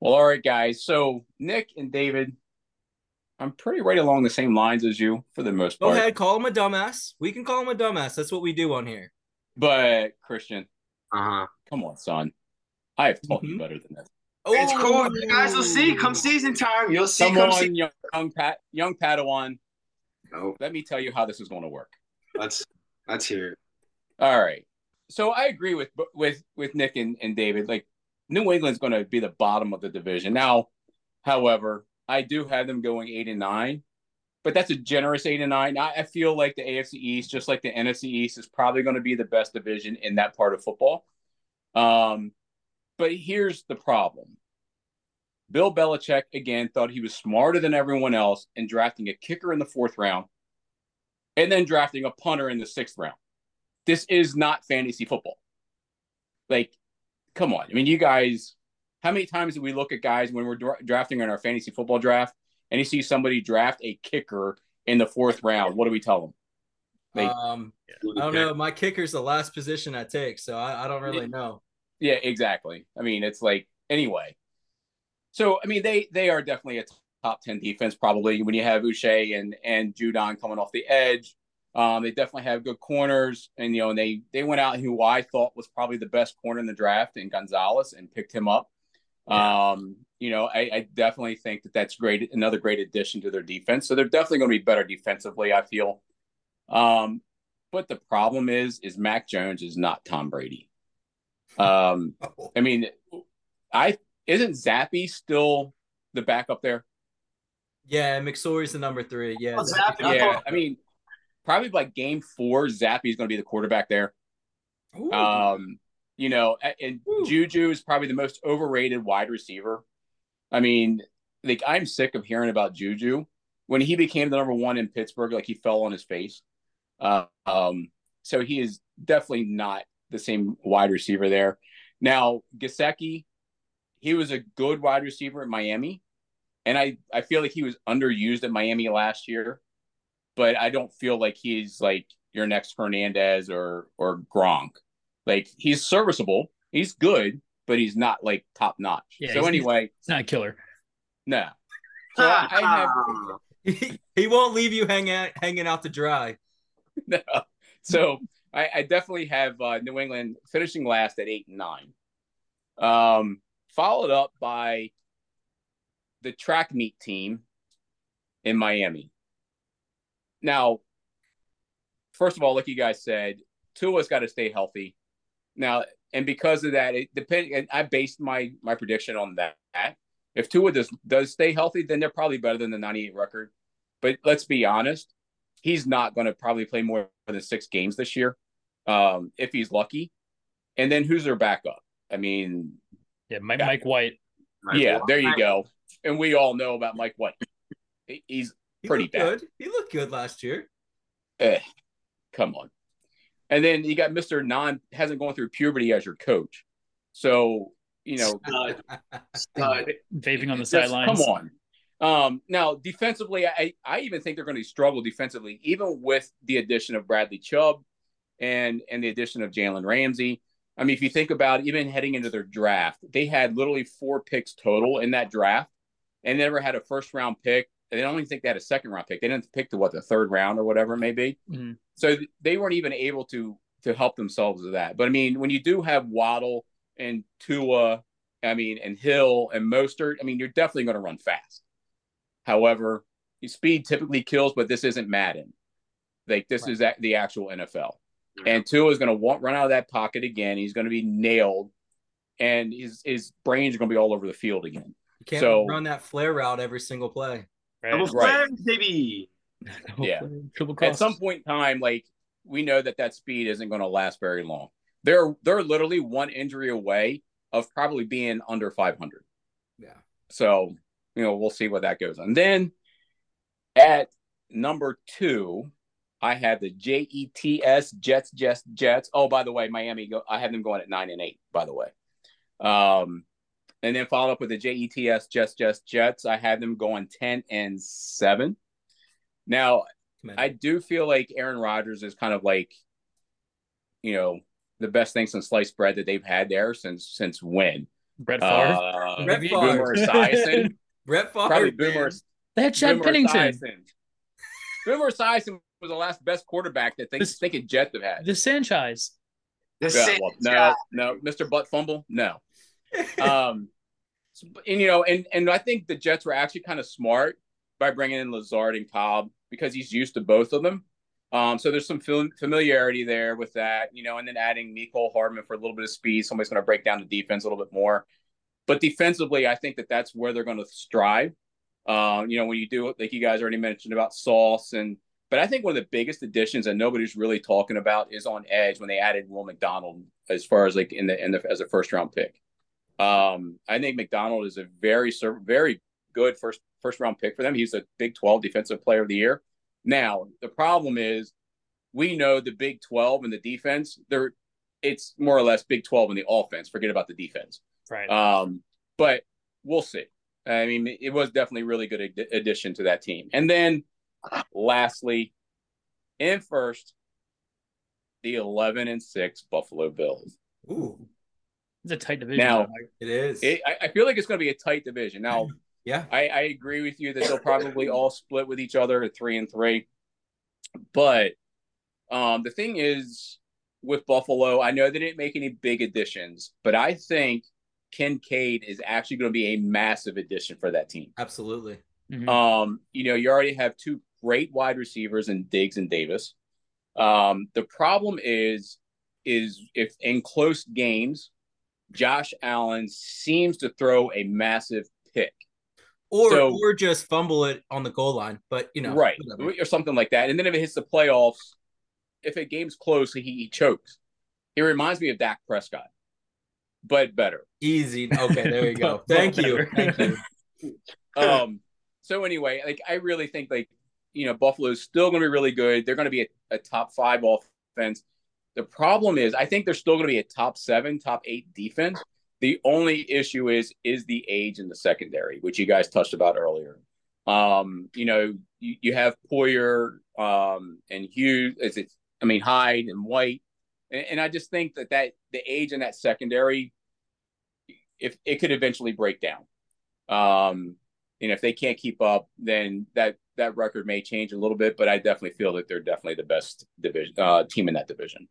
[SPEAKER 4] Well, all right, guys. So Nick and David, I'm pretty right along the same lines as you for the most part.
[SPEAKER 3] Go ahead, call him a dumbass. We can call him a dumbass. That's what we do on here.
[SPEAKER 4] But Christian,
[SPEAKER 2] Uh huh.
[SPEAKER 4] come on, son. I have taught you
[SPEAKER 3] Mhm.
[SPEAKER 4] better than this.
[SPEAKER 2] It's cool.
[SPEAKER 3] Oh.
[SPEAKER 2] You guys will see. Come season time, you'll see.
[SPEAKER 4] Come
[SPEAKER 2] Come,
[SPEAKER 4] on,
[SPEAKER 2] see.
[SPEAKER 4] young, young Pat, young Padawan.
[SPEAKER 2] No,
[SPEAKER 4] Let me tell you how this is going to work.
[SPEAKER 2] let's let's hear it.
[SPEAKER 4] All right. So I agree with with with Nick and, and David. Like New England's going to be the bottom of the division. Now, however, I do have them going eight and nine, but that's a generous eight and nine. I, I feel like the AFC East, just like the NFC East, is probably going to be the best division in that part of football. Um, but here's the problem. Bill Belichick again thought he was smarter than everyone else in drafting a kicker in the fourth round and then drafting a punter in the sixth round this is not fantasy football. Like, come on. I mean, you guys, how many times do we look at guys when we're dra- drafting in our fantasy football draft and you see somebody draft a kicker in the fourth round? What do we tell them? Like,
[SPEAKER 3] um, I don't know. My kicker's the last position I take, so I, I don't really know.
[SPEAKER 4] yeah, exactly. I mean, it's like, anyway. So, I mean, they they are definitely a top 10 defense, probably when you have Uche and, and Judon coming off the edge. Um, they definitely have good corners, and you know, and they they went out who I thought was probably the best corner in the draft in Gonzalez and picked him up. Um, you know, I, I definitely think that that's great, another great addition to their defense. So they're definitely going to be better defensively. I feel. Um, but the problem is, is Mac Jones is not Tom Brady. Um, I mean, I isn't Zappe still the backup there?
[SPEAKER 3] Yeah, McSorley's the number three. Yeah,
[SPEAKER 2] Oh, Zappe.
[SPEAKER 4] Yeah, I mean, probably like game four, Zappe is going to be the quarterback there.
[SPEAKER 3] Ooh.
[SPEAKER 4] Um, you know, and
[SPEAKER 3] Ooh.
[SPEAKER 4] Juju is probably the most overrated wide receiver. I mean, like I'm sick of hearing about Juju. When he became the number one in Pittsburgh, like he fell on his face. Uh, um, so he is definitely not the same wide receiver there. Now, Gesicki, he was a good wide receiver at Miami, and I I feel like he was underused at Miami last year, but I don't feel like he's like your next Hernandez or or Gronk. Like he's serviceable, he's good, but he's not like top notch.
[SPEAKER 1] Yeah,
[SPEAKER 4] so
[SPEAKER 1] he's-
[SPEAKER 4] anyway,
[SPEAKER 1] It's not a killer.
[SPEAKER 4] no. So I, I have
[SPEAKER 3] he, he won't leave you hanging out, hanging out to dry.
[SPEAKER 4] no. So I, I definitely have uh, New England finishing last at eight and nine. Um, followed up by the track meet team in Miami. Now, first of all, like you guys said, Tua's got to stay healthy. Now, and because of that, it depend. And I based my my prediction on that. If Tua does does stay healthy, then they're probably better than the 98 record. But let's be honest, he's not going to probably play more than six games this year, um, if he's lucky. And then who's their backup? I mean,
[SPEAKER 1] Yeah, Mike, Mike White.
[SPEAKER 4] yeah, there you go. And we all know about Mike White. He's
[SPEAKER 3] He
[SPEAKER 4] Pretty
[SPEAKER 3] looked
[SPEAKER 4] bad.
[SPEAKER 3] good. He looked good last year.
[SPEAKER 4] eh, come on. And then you got Mr. Non hasn't gone through puberty as your coach. So, you know,
[SPEAKER 2] Stud. Stud.
[SPEAKER 1] Vaping on the
[SPEAKER 4] just
[SPEAKER 1] sidelines.
[SPEAKER 4] Come on. Um, now, defensively, I, I even think they're going to struggle defensively, even with the addition of Bradley Chubb and and the addition of Jalen Ramsey. I mean, if you think about it, even heading into their draft, they had literally four picks total in that draft, and never had a first round pick. And I don't even think they had a second round pick. They didn't pick to what the third round or whatever it may be.
[SPEAKER 1] Mhm.
[SPEAKER 4] So they weren't even able to to help themselves with that. But I mean, when you do have Waddle and Tua, I mean, and Hill and Mostert, I mean, you're definitely going to run fast. However, your speed typically kills, but this isn't Madden. Like this
[SPEAKER 3] Right.
[SPEAKER 4] is at the actual NFL. And Tua is going to want run out of that pocket again. He's going to be nailed, and his his brains are going to be all over the field again.
[SPEAKER 3] You can't
[SPEAKER 4] So-
[SPEAKER 3] run that flare route every single play.
[SPEAKER 1] Right?
[SPEAKER 2] Double
[SPEAKER 4] Right.
[SPEAKER 2] flags, baby.
[SPEAKER 1] Double
[SPEAKER 4] Yeah.
[SPEAKER 1] play, Triple
[SPEAKER 4] At some point in time, like we know that that speed isn't going to last very long. They're they're literally one injury away of probably being under 500.
[SPEAKER 3] Yeah.
[SPEAKER 4] So, you know, we'll see what that goes. And then at number two, I have the J E T S Jets, Jets, Jets. Oh, by the way, Miami, go, I have them going at nine and eight, by the way. Um, and then followed up with the J E T S Just Jets, Jets. I have them going 10 and seven. Now,
[SPEAKER 3] Commander.
[SPEAKER 4] I do feel like Aaron Rodgers is kind of like, you know, the best thing since sliced bread that they've had there since since when?
[SPEAKER 1] Brett Favre.
[SPEAKER 4] Uh,
[SPEAKER 3] Brett
[SPEAKER 1] maybe?
[SPEAKER 3] Favre.
[SPEAKER 4] Boomer Esiason.
[SPEAKER 3] Brett Favre.
[SPEAKER 4] Probably. Boomer.
[SPEAKER 1] they had Chad
[SPEAKER 4] Boomer
[SPEAKER 1] Pennington.
[SPEAKER 4] Esiason. Boomer Esiason was the last best quarterback that they
[SPEAKER 1] This-
[SPEAKER 4] thinking Jets have had.
[SPEAKER 1] The Sanchez.
[SPEAKER 2] The
[SPEAKER 4] Yeah, well, no, no, Mr. Butt Fumble, no. Um, and you know, and and I think the Jets were actually kind of smart by bringing in Lazard and Cobb because he's used to both of them. Um, so there's some fam- familiarity there with that, you know, and then adding Mecole Hardman for a little bit of speed. Somebody's going to break down the defense a little bit more. But defensively, I think that that's where they're going to strive. Um, you know, when you do like you guys already mentioned about Sauce and but I think one of the biggest additions that nobody's really talking about is on edge when they added Will McDonald as far as like in the in the as a first round pick. Um, I think McDonald is a very very good first first round pick for them. He's a Big Twelve Defensive Player of the Year. Now the problem is we know the Big Twelve and the defense. They're it's more or less Big Twelve in the offense. Forget about the defense.
[SPEAKER 1] Right.
[SPEAKER 4] Um, but we'll see. I mean, it was definitely a really good ad- addition to that team. And then, lastly, in first, the eleven and six Buffalo Bills.
[SPEAKER 3] Ooh,
[SPEAKER 1] it's a tight division.
[SPEAKER 4] Now-
[SPEAKER 3] it is.
[SPEAKER 4] It, I, I feel like it's going to be a tight division. Now,
[SPEAKER 3] yeah.
[SPEAKER 4] I, I agree with you that they'll probably all split with each other at three and three. But um, the thing is, with Buffalo, I know they didn't make any big additions, but I think Kincaid is actually going to be a massive addition for that team.
[SPEAKER 3] Absolutely.
[SPEAKER 1] Mhm.
[SPEAKER 4] Um, you know, you already have two great wide receivers in Diggs and Davis. Um, the problem is, is if in close games, Josh Allen seems to throw a massive pick.
[SPEAKER 3] Or
[SPEAKER 4] So-
[SPEAKER 3] or just fumble it on the goal line, but you know,
[SPEAKER 4] right,
[SPEAKER 3] whatever.
[SPEAKER 4] or something like that. And then if it hits the playoffs, if a game's close, he, he chokes. It reminds me of Dak Prescott, but better.
[SPEAKER 3] easy. Okay, there you go. Thank you. Thank you.
[SPEAKER 4] Um, so anyway, like I really think like you know Buffalo's still going to be really good. They're going to be a, a top five offense. The problem is, I think they're still going to be a top seven, top eight defense. The only issue is is the age in the secondary, which you guys touched about earlier. Um, you know, you, you have Poyer um, and Hughes. It's, it's I mean Hyde and White, and, and I just think that that the age in that secondary, if it could eventually break down. Um, and if they can't keep up, then that that record may change a little bit. But I definitely feel that they're definitely the best division uh, team in that division.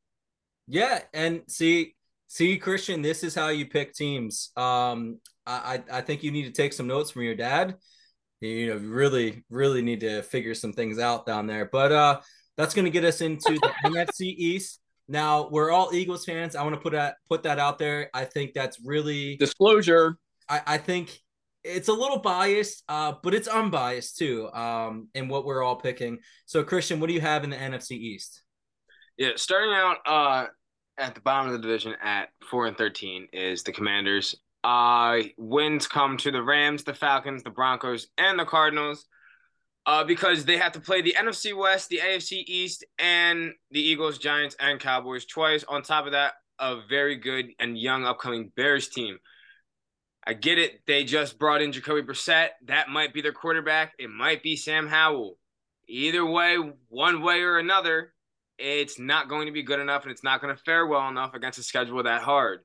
[SPEAKER 3] Yeah, and see, see, Christian, this is how you pick teams. Um, I, I I think you need to take some notes from your dad. You know, really, really need to figure some things out down there. But uh, that's going to get us into the NFC East. Now we're all Eagles fans. I want to put that put that out there. I think that's really.
[SPEAKER 4] Disclosure:
[SPEAKER 3] I, I think it's a little biased, uh, but it's unbiased too. Um, in what we're all picking. So, Christian, what do you have in the NFC East?
[SPEAKER 2] Yeah, starting out uh at the bottom of the division at four and thirteen is the Commanders. Uh wins come to the Rams, the Falcons, the Broncos, and the Cardinals. Uh, because they have to play the NFC West, the AFC East, and the Eagles, Giants, and Cowboys twice. On top of that, a very good and young upcoming Bears team. I get it. They just brought in Jacoby Brissett. That might be their quarterback. It might be Sam Howell. Either way, one way or another, it's not going to be good enough and it's not going to fare well enough against a schedule that hard.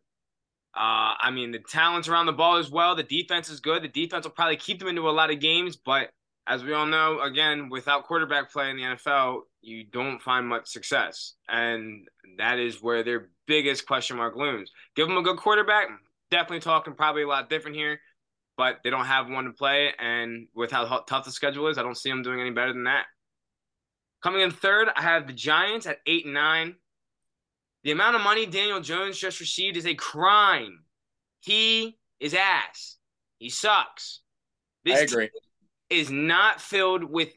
[SPEAKER 2] Uh, I mean, the talent's around the ball as well. The defense is good. The defense will probably keep them into a lot of games, but as we all know, again, without quarterback play in the NFL, you don't find much success. And that is where their biggest question mark looms. Give them a good quarterback, definitely talking probably a lot different here, but they don't have one to play. And with how tough the schedule is, I don't see them doing any better than that. Coming in third, I have the Giants at eight and nine. The amount of money Daniel Jones just received is a crime. He is ass. He sucks. This
[SPEAKER 4] I agree.
[SPEAKER 2] is not filled with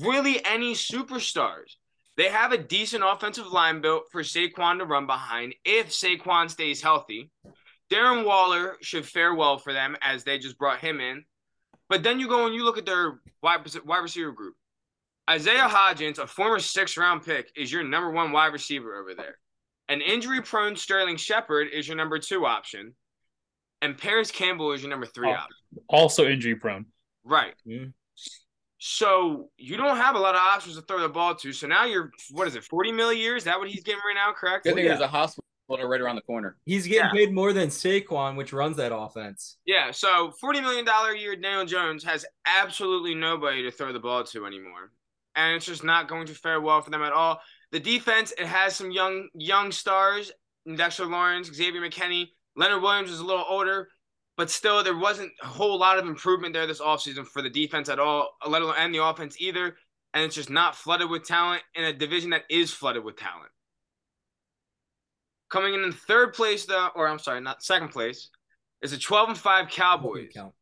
[SPEAKER 2] really any superstars. They have a decent offensive line built for Saquon to run behind if Saquon stays healthy. Darren Waller should fare well for them as they just brought him in. But then you go and you look at their wide, wide receiver group. Isaiah Hodgins, a former sixth round pick, is your number one wide receiver over there. An injury prone Sterling Shepard is your number two option. And Parris Campbell is your number three
[SPEAKER 1] Oh.
[SPEAKER 2] option.
[SPEAKER 1] Also injury prone.
[SPEAKER 2] Right. So you don't have a lot of options to throw the ball to. So now you're what is it, 40 mil a year? Is that what he's getting right now, correct?
[SPEAKER 4] Good thing
[SPEAKER 3] yeah.
[SPEAKER 4] there's a hospital right around the corner.
[SPEAKER 3] He's getting
[SPEAKER 2] Yeah.
[SPEAKER 3] paid more than Saquon, which runs that offense.
[SPEAKER 2] Yeah, so $40 million a year Daniel Jones has absolutely nobody to throw the ball to anymore. And it's just not going to fare well for them at all. The defense, it has some young young stars, Dexter Lawrence, Xavier McKinney. Leonard Williams is a little older, but still there wasn't a whole lot of improvement there this offseason for the defense at all, let alone and the offense either. And it's just not flooded with talent in a division that is flooded with talent. Coming in in third place, though, or I'm sorry, not second place, is the 12 and 5 Cowboys.
[SPEAKER 3] Count.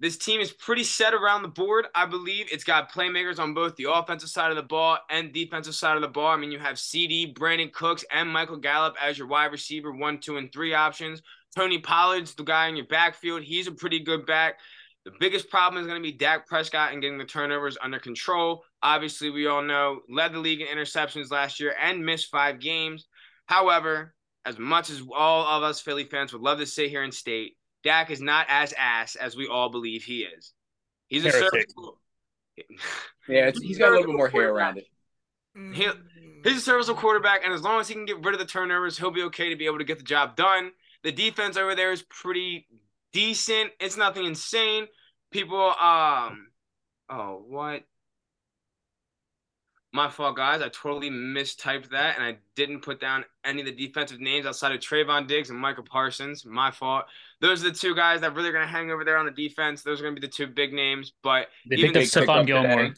[SPEAKER 2] This team is pretty set around the board. I believe it's got playmakers on both the offensive side of the ball and defensive side of the ball. I mean, you have CeeDee, Brandin Cooks, and Michael Gallup as your wide receiver, one, two, and three options. Tony Pollard's the guy in your backfield. He's a pretty good back. The biggest problem is going to be Dak Prescott and getting the turnovers under control. Obviously, we all know led the league in interceptions last year and missed five games. However, as much as all of us Philly fans would love to sit here and state, Dak is not as ass as we all believe he is. He's a serviceable.
[SPEAKER 4] Yeah, it's, he's got a little bit more hair around it.
[SPEAKER 2] He'll- He's a serviceable quarterback, and as long as he can get rid of the turnovers, he'll be okay to be able to get the job done. The defense over there is pretty decent. It's nothing insane. People, um, oh, what? My fault, guys. I totally mistyped that, and I didn't put down any of the defensive names outside of Trevon Diggs and Michael Parsons. My fault. Those are the two guys that really are going to hang over there on the defense. Those are going to be the two big names. But
[SPEAKER 1] They
[SPEAKER 2] Even
[SPEAKER 1] picked up Stephon Gilmore.
[SPEAKER 4] today.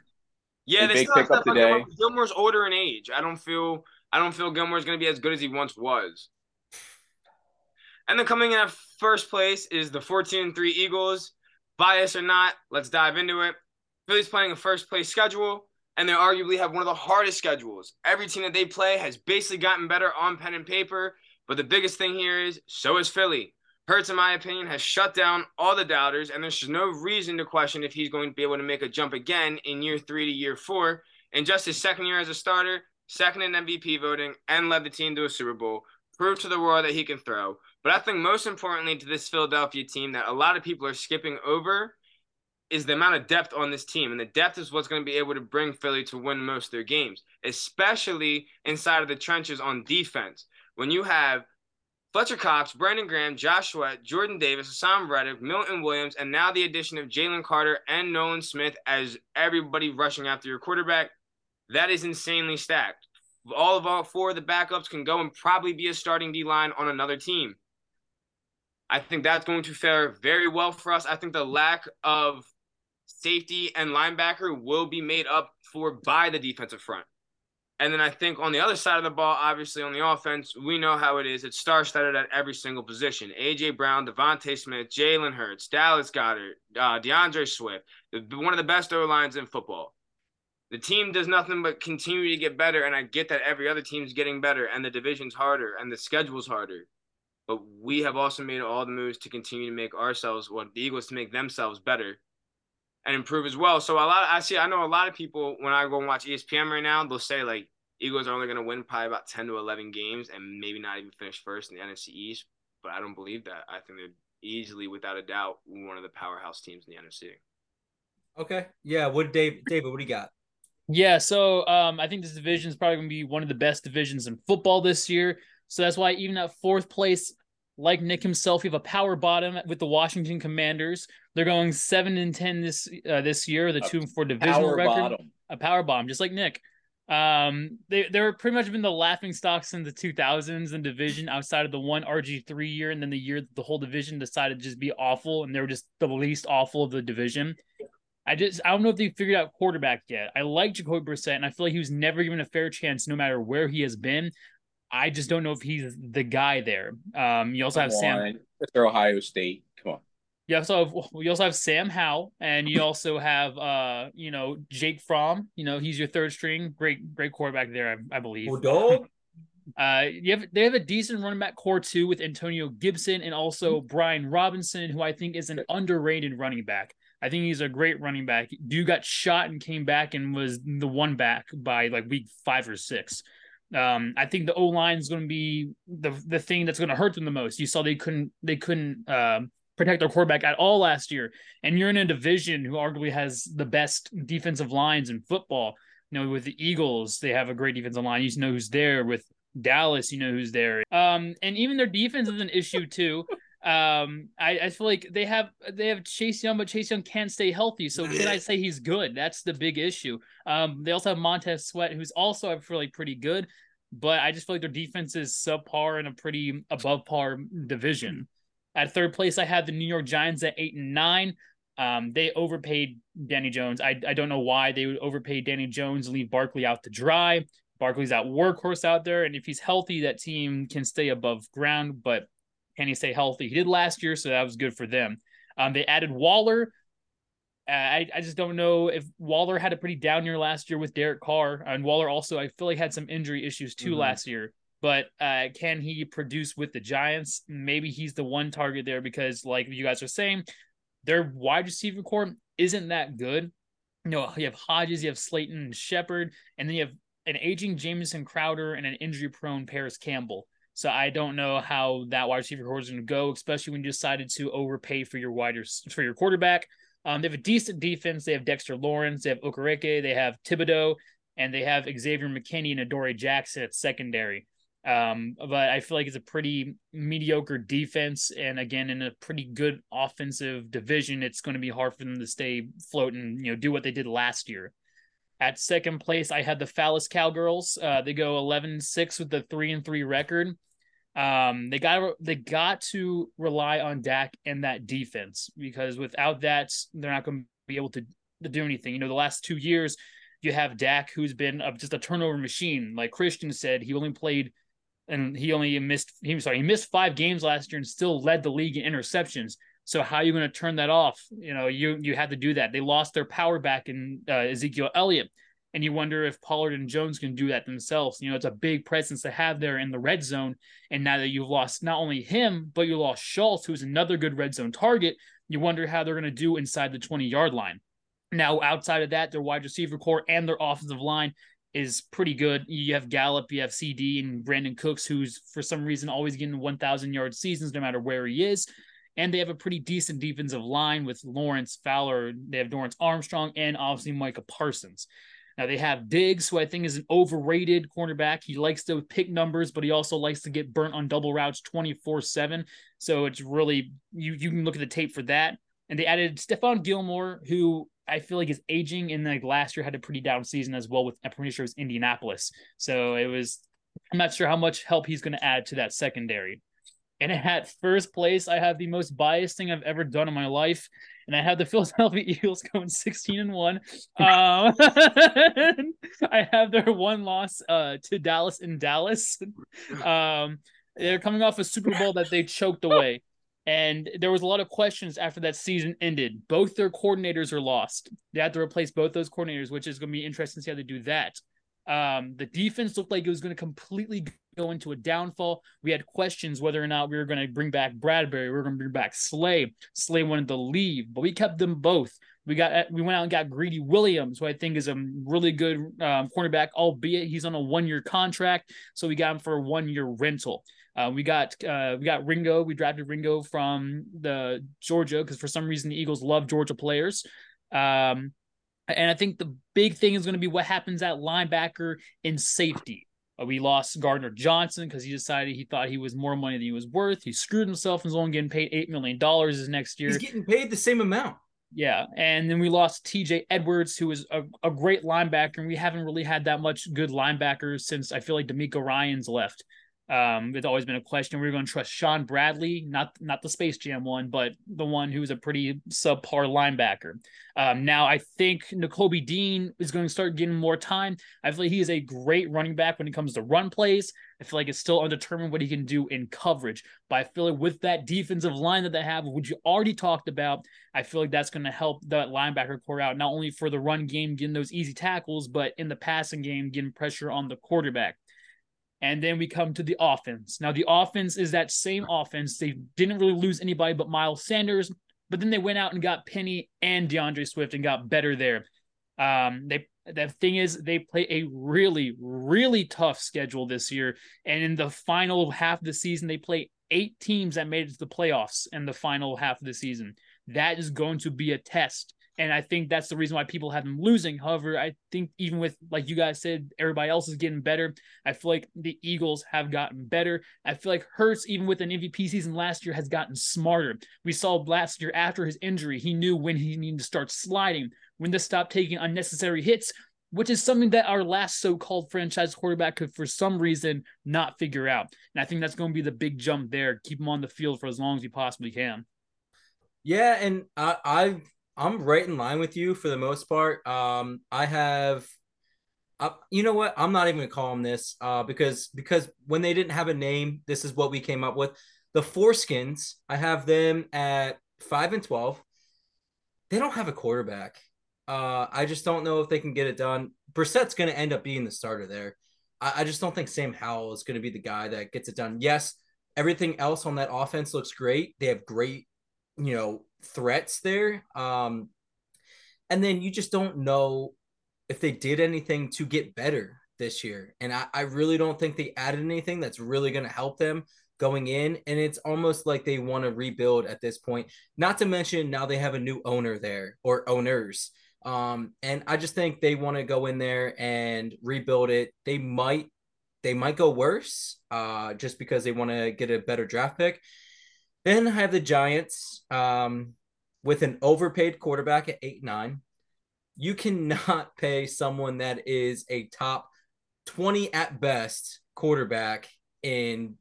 [SPEAKER 2] yeah,
[SPEAKER 4] A
[SPEAKER 2] they
[SPEAKER 4] big
[SPEAKER 2] still have Stephon
[SPEAKER 4] today.
[SPEAKER 2] Gilmore. Gilmore's older in age. I don't feel I don't feel Gilmore's going to be as good as he once was. And then coming in at first place is the 14 3 Eagles. Bias or not, let's dive into it. Philly's playing a first place schedule, and they arguably have one of the hardest schedules. Every team that they play has basically gotten better on pen and paper, but the biggest thing here is so is Philly. Hurts, in my opinion, has shut down all the doubters, and there's no reason to question if he's going to be able to make a jump again in year three to year four. In just his second year as a starter, second in MVP voting, and led the team to a Super Bowl, proved to the world that he can throw. But I think most importantly to this Philadelphia team that a lot of people are skipping over is the amount of depth on this team. And the depth is what's going to be able to bring Philly to win most of their games, especially inside of the trenches on defense. When you have Fletcher Cox, Brandon Graham, Joshua, Jordan Davis, Haason Reddick, Milton Williams, and now the addition of Jalen Carter and Nolan Smith as everybody rushing after your quarterback, that is insanely stacked. All of all four of the backups can go and probably be a starting D line on another team. I think that's going to fare very well for us. I think the lack of safety and linebacker will be made up for by the defensive front. And then I think on the other side of the ball, obviously on the offense, we know how it is. It's star studded at every single position. AJ Brown, DeVonta Smith, Jalen Hurts, Dallas Goedert, uh, D'Andre Swift, one of the best O lines in football. The team does nothing but continue to get better, and I get that every other team's getting better, and the division's harder, and the schedule's harder. But we have also made all the moves to continue to make ourselves, well, the Eagles to make themselves better and improve as well. So a lot, I see, I know a lot of people when I go and watch ESPN right now, they'll say like Eagles are only going to win probably about ten to eleven games and maybe not even finish first in the NFC East. But I don't believe that. I think they're easily, without a doubt, one of the powerhouse teams in the NFC.
[SPEAKER 3] Okay. Yeah. What Dave David, what do you got?
[SPEAKER 1] Yeah, so um, I think this division is probably going to be one of the best divisions in football this year. So that's why even at fourth place, like Nick himself, you have a power bottom with the Washington Commanders. They're going seven and ten this uh, this year, the
[SPEAKER 4] A
[SPEAKER 1] two and four divisional
[SPEAKER 4] Power
[SPEAKER 1] record,
[SPEAKER 4] bottom.
[SPEAKER 1] a power bomb, just like Nick. Um, they they were pretty much been the laughing stocks in the 2000s in division outside of the one RG three year, and then the year that the whole division decided to just be awful, and they were just the least awful of the division. I just I don't know if they figured out quarterback yet. I like Jacoby Brissett, and I feel like he was never given a fair chance, no matter where he has been. I just don't know if he's the guy there. Um, you also have
[SPEAKER 4] Come
[SPEAKER 1] Sam.
[SPEAKER 4] on. Mr. Ohio State. Come on.
[SPEAKER 1] You also have you also have Sam Howell, and you also have uh you know Jake Fromm. You know he's your third string, great great quarterback there, I, I believe.
[SPEAKER 3] Odell?
[SPEAKER 1] Uh, you have they have a decent running back core too with Antonio Gibson and also Brian Robinson, who I think is an underrated running back. I think he's a great running back. Dude got shot and came back and was the one back by like week five or six. Um, I think the O line is going to be the the thing that's going to hurt them the most. You saw they couldn't they couldn't um protect their quarterback at all last year. And you're in a division who arguably has the best defensive lines in football. You know, with the Eagles, they have a great defensive line. You know who's there. With Dallas, you know who's there. Um, and even their defense is an issue too. Um, I, I feel like they have they have Chase Young, but Chase Young can't stay healthy. So can I say he's good? That's the big issue. Um, they also have Montez Sweat, who's also I feel like pretty good, but I just feel like their defense is subpar in a pretty above par division. At third place, I have the New York Giants at eight and nine. Um, they overpaid Danny Jones. I, I don't know why they would overpay Danny Jones and leave Barkley out to dry. Barkley's that workhorse out there, and if he's healthy, that team can stay above ground. But can he stay healthy? He did last year, so that was good for them. Um, they added Waller. Uh, I, I just don't know if Waller had a pretty down year last year with Derek Carr, and Waller also I feel like had some injury issues too mm-hmm. last year. But uh, can he produce with the Giants? Maybe he's the one target there because, like you guys are saying, their wide receiver core isn't that good. You know, you have Hodges, you have Slayton and Shepard, and then you have an aging Jamison Crowder and an injury prone Parris Campbell. So I don't know how that wide receiver core is going to go, especially when you decided to overpay for your wider for your quarterback. Um, they have a decent defense. They have Dexter Lawrence, they have Okereke, they have Thibodeaux, and they have Xavier McKinney and Adoree Jackson at secondary. Um, but I feel like it's a pretty mediocre defense, and again, in a pretty good offensive division, it's going to be hard for them to stay float and you know do what they did last year. At second place, I had the Phallus Cowgirls. Uh, they go 11-6 with the three and three record. Um, they got they got to rely on Dak and that defense because without that, they're not going to be able to, to do anything. You know, the last two years, you have Dak, who's been a, just a turnover machine. Like Christian said, he only played and he only missed. He sorry, he missed five games last year and still led the league in interceptions. So how are you going to turn that off? You know, you you had to do that. They lost their power back in uh, Ezekiel Elliott, and you wonder if Pollard and Jones can do that themselves. You know, it's a big presence to have there in the red zone. And now that you've lost not only him, but you lost Schultz, who's another good red zone target, you wonder how they're going to do inside the 20 yard line. Now, outside of that, their wide receiver core and their offensive line is pretty good. You have Gallup, you have CeeDee, and Brandin Cooks, who's for some reason always getting 1,000 yard seasons no matter where he is and they have a pretty decent defensive line with Lawrence Fowler. They have Dorance Armstrong and obviously Micah Parsons. Now they have Diggs, who I think is an overrated cornerback. He likes to pick numbers, but he also likes to get burnt on double routes 24-7. So it's really you you can look at the tape for that. And they added Stephon Gilmore, who I feel like is aging and like last year had a pretty down season as well with I'm pretty sure it was Indianapolis. So it was I'm not sure how much help he's going to add to that secondary. And at first place, I have the most biased thing I've ever done in my life. And I have the Philadelphia Eagles going 16 and 1. Um, I have their one loss uh, to Dallas in Dallas. Um, they're coming off a Super Bowl that they choked away. And there was a lot of questions after that season ended. Both their coordinators are lost. They had to replace both those coordinators, which is going to be interesting to see how they do that. Um, the defense looked like it was going to completely go into a downfall. We had questions whether or not we were going to bring back Bradberry, we were going to bring back Slay. Slay wanted to leave, but we kept them both. We got we went out and got Greedy Williams, who I think is a really good um, cornerback, albeit he's on a one year contract, so we got him for a one year rental. Uh, we got uh, we got Ringo. We drafted Ringo from the Georgia because for some reason the Eagles love Georgia players. Um, and I think the big thing is going to be what happens at linebacker and safety. Uh, we lost Gardner Johnson because he decided he thought he was more money than he was worth. He screwed himself and is only getting paid eight million dollars this next year.
[SPEAKER 3] He's getting paid the same amount.
[SPEAKER 1] Yeah, and then we lost T.J. Edwards, who is a, a great linebacker, and we haven't really had that much good linebackers since I feel like DeMeco Ryans left. Um, it's always been a question. We are going to trust Sean Bradley, not not the Space Jam one, but the one who's a pretty subpar linebacker. Um, now I think Nakobe Dean is going to start getting more time. I feel like he is a great running back when it comes to run plays. I feel like it's still undetermined what he can do in coverage, but I feel like with that defensive line that they have, which you already talked about, I feel like that's going to help that linebacker core out not only for the run game, getting those easy tackles, but in the passing game, getting pressure on the quarterback. And then we come to the offense. Now, the offense is that same offense. They didn't really lose anybody but Miles Sanders, but then they went out and got Penny and D'Andre Swift and got better there. Um, they the thing is they play a really really tough schedule this year and in the final half of the season they play eight teams that made it to the playoffs in the final half of the season. That is going to be a test. And I think that's the reason why people have them losing. However, I think even with, like you guys said, everybody else is getting better. I feel like the Eagles have gotten better. I feel like Hurts, even with an MVP season last year, has gotten smarter. We saw last year after his injury, he knew when he needed to start sliding, when to stop taking unnecessary hits, which is something that our last so-called franchise quarterback could for some reason not figure out. And I think that's going to be the big jump there. Keep him on the field for as long as you possibly can.
[SPEAKER 3] Yeah, and I, I I'm right in line with you for the most part. Um, I have, uh, you know what? I'm not even gonna call them this, uh, because because when they didn't have a name, this is what we came up with. The Foreskins, I have them at five and twelve. They don't have a quarterback. Uh, I just don't know if they can get it done. Brissett's going to end up being the starter there. I, I just don't think Sam Howell is going to be the guy that gets it done. Yes, everything else on that offense looks great. They have great, you know, threats there. Um, and then you just don't know if they did anything to get better this year. And I, I really don't think they added anything that's really going to help them going in. And it's almost like they want to rebuild at this point. Not to mention now they have a new owner there or owners. Um, and I just think they want to go in there and rebuild it. They might they might go worse uh, just because they want to get a better draft pick. Then I have the Giants um, with an overpaid quarterback at eight nine. You cannot pay someone that is a top twenty at best quarterback in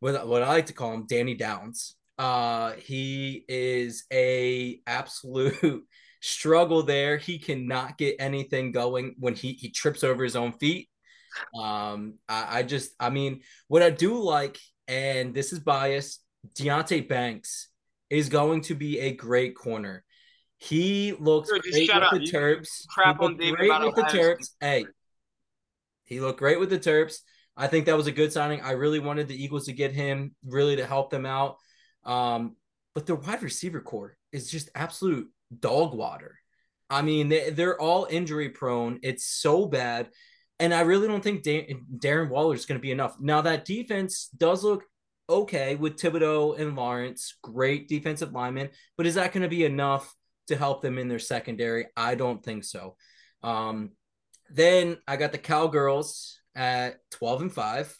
[SPEAKER 3] what what I like to call him Danny Downs. Uh, he is a absolute struggle there. He cannot get anything going when he he trips over his own feet. Um, I, I just, I mean, what I do like, and this is biased, Deonte Banks is going to be a great corner. He looks
[SPEAKER 2] just
[SPEAKER 3] great with
[SPEAKER 2] up.
[SPEAKER 3] the
[SPEAKER 2] You
[SPEAKER 3] Terps.
[SPEAKER 2] crap on David
[SPEAKER 3] great with the Terps. Hey, he looked great with the Terps. I think that was a good signing. I really wanted the Eagles to get him, really to help them out. Um, but their wide receiver core is just absolute dog water. I mean, they, they're all injury prone. It's so bad. And I really don't think da- Darren Waller is going to be enough. Now, that defense does look okay with Thibodeaux and Lawrence, great defensive linemen, but is that going to be enough to help them in their secondary? I don't think so. Um, then I got the Cowgirls at 12 and 5.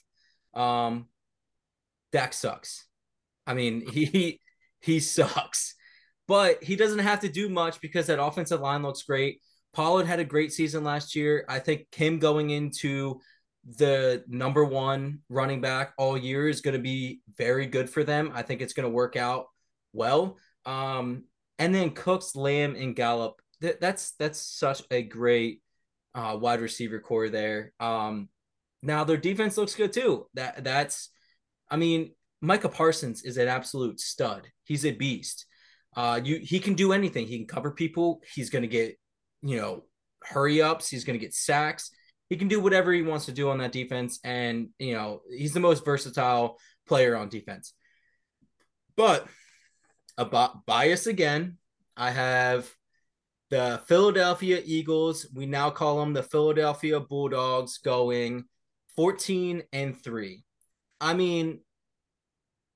[SPEAKER 3] Um, Dak sucks. I mean, he he sucks. But he doesn't have to do much because that offensive line looks great. Pollard had a great season last year. I think him going into the number one running back all year is going to be very good for them. I think it's going to work out well. Um, and then Cooks, Lamb, and Gallup. Th- that's that's such a great uh, wide receiver core there. Um, now their defense looks good too. That that's, I mean, Micah Parsons is an absolute stud. He's a beast. Uh, you he can do anything. He can cover people. He's going to get, you know, hurry ups. He's going to get sacks. He can do whatever he wants to do on that defense, and you know he's the most versatile player on defense. But about bias again, I have the Philadelphia Eagles. We now call them the Philadelphia Bulldogs, going 14 and 3. I mean,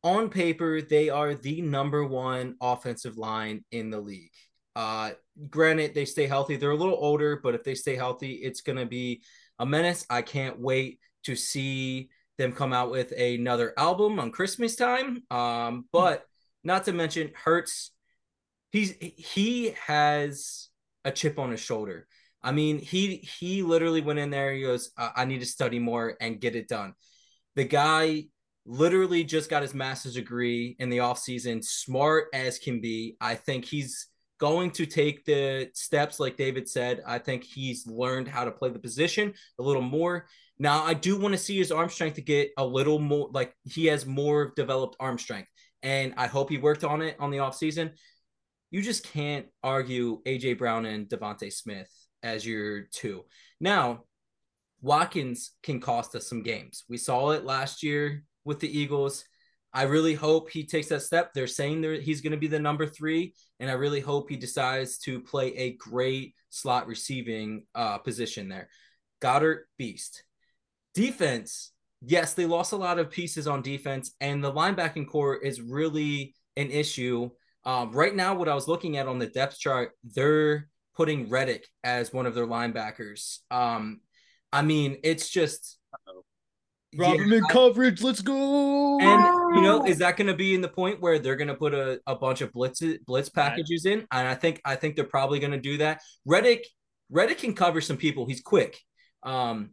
[SPEAKER 3] on paper, they are the number one offensive line in the league. Uh, granted, they stay healthy. They're a little older, but if they stay healthy, it's going to be a menace. I can't wait to see them come out with another album on Christmas time. Um, but not to mention Hurts, he's he has a chip on his shoulder. I mean, he he literally went in there. He goes, I, I need to study more and get it done. The guy literally just got his master's degree in the offseason, smart as can be. I think he's going to take the steps like David said. I think he's learned how to play the position a little more. Now, I do want to see his arm strength to get a little more like he has more developed arm strength. And I hope he worked on it on the offseason. You just can't argue AJ Brown and DeVonta Smith as your two. Now, Watkins can cost us some games. We saw it last year with the Eagles. I really hope he takes that step. They're saying that he's going to be the number three, and I really hope he decides to play a great slot receiving uh, position there. Goedert, beast. Defense, yes, they lost a lot of pieces on defense, and the linebacking core is really an issue. Um, right now, what I was looking at on the depth chart, they're putting Reddick as one of their linebackers. Um, I mean, it's just
[SPEAKER 1] Robin yeah, coverage, let's go.
[SPEAKER 3] And you know, is that going to be in the point where they're going to put a, a bunch of blitz blitz packages in? And I think I think they're probably going to do that. Reddick Reddick can cover some people. He's quick. Um,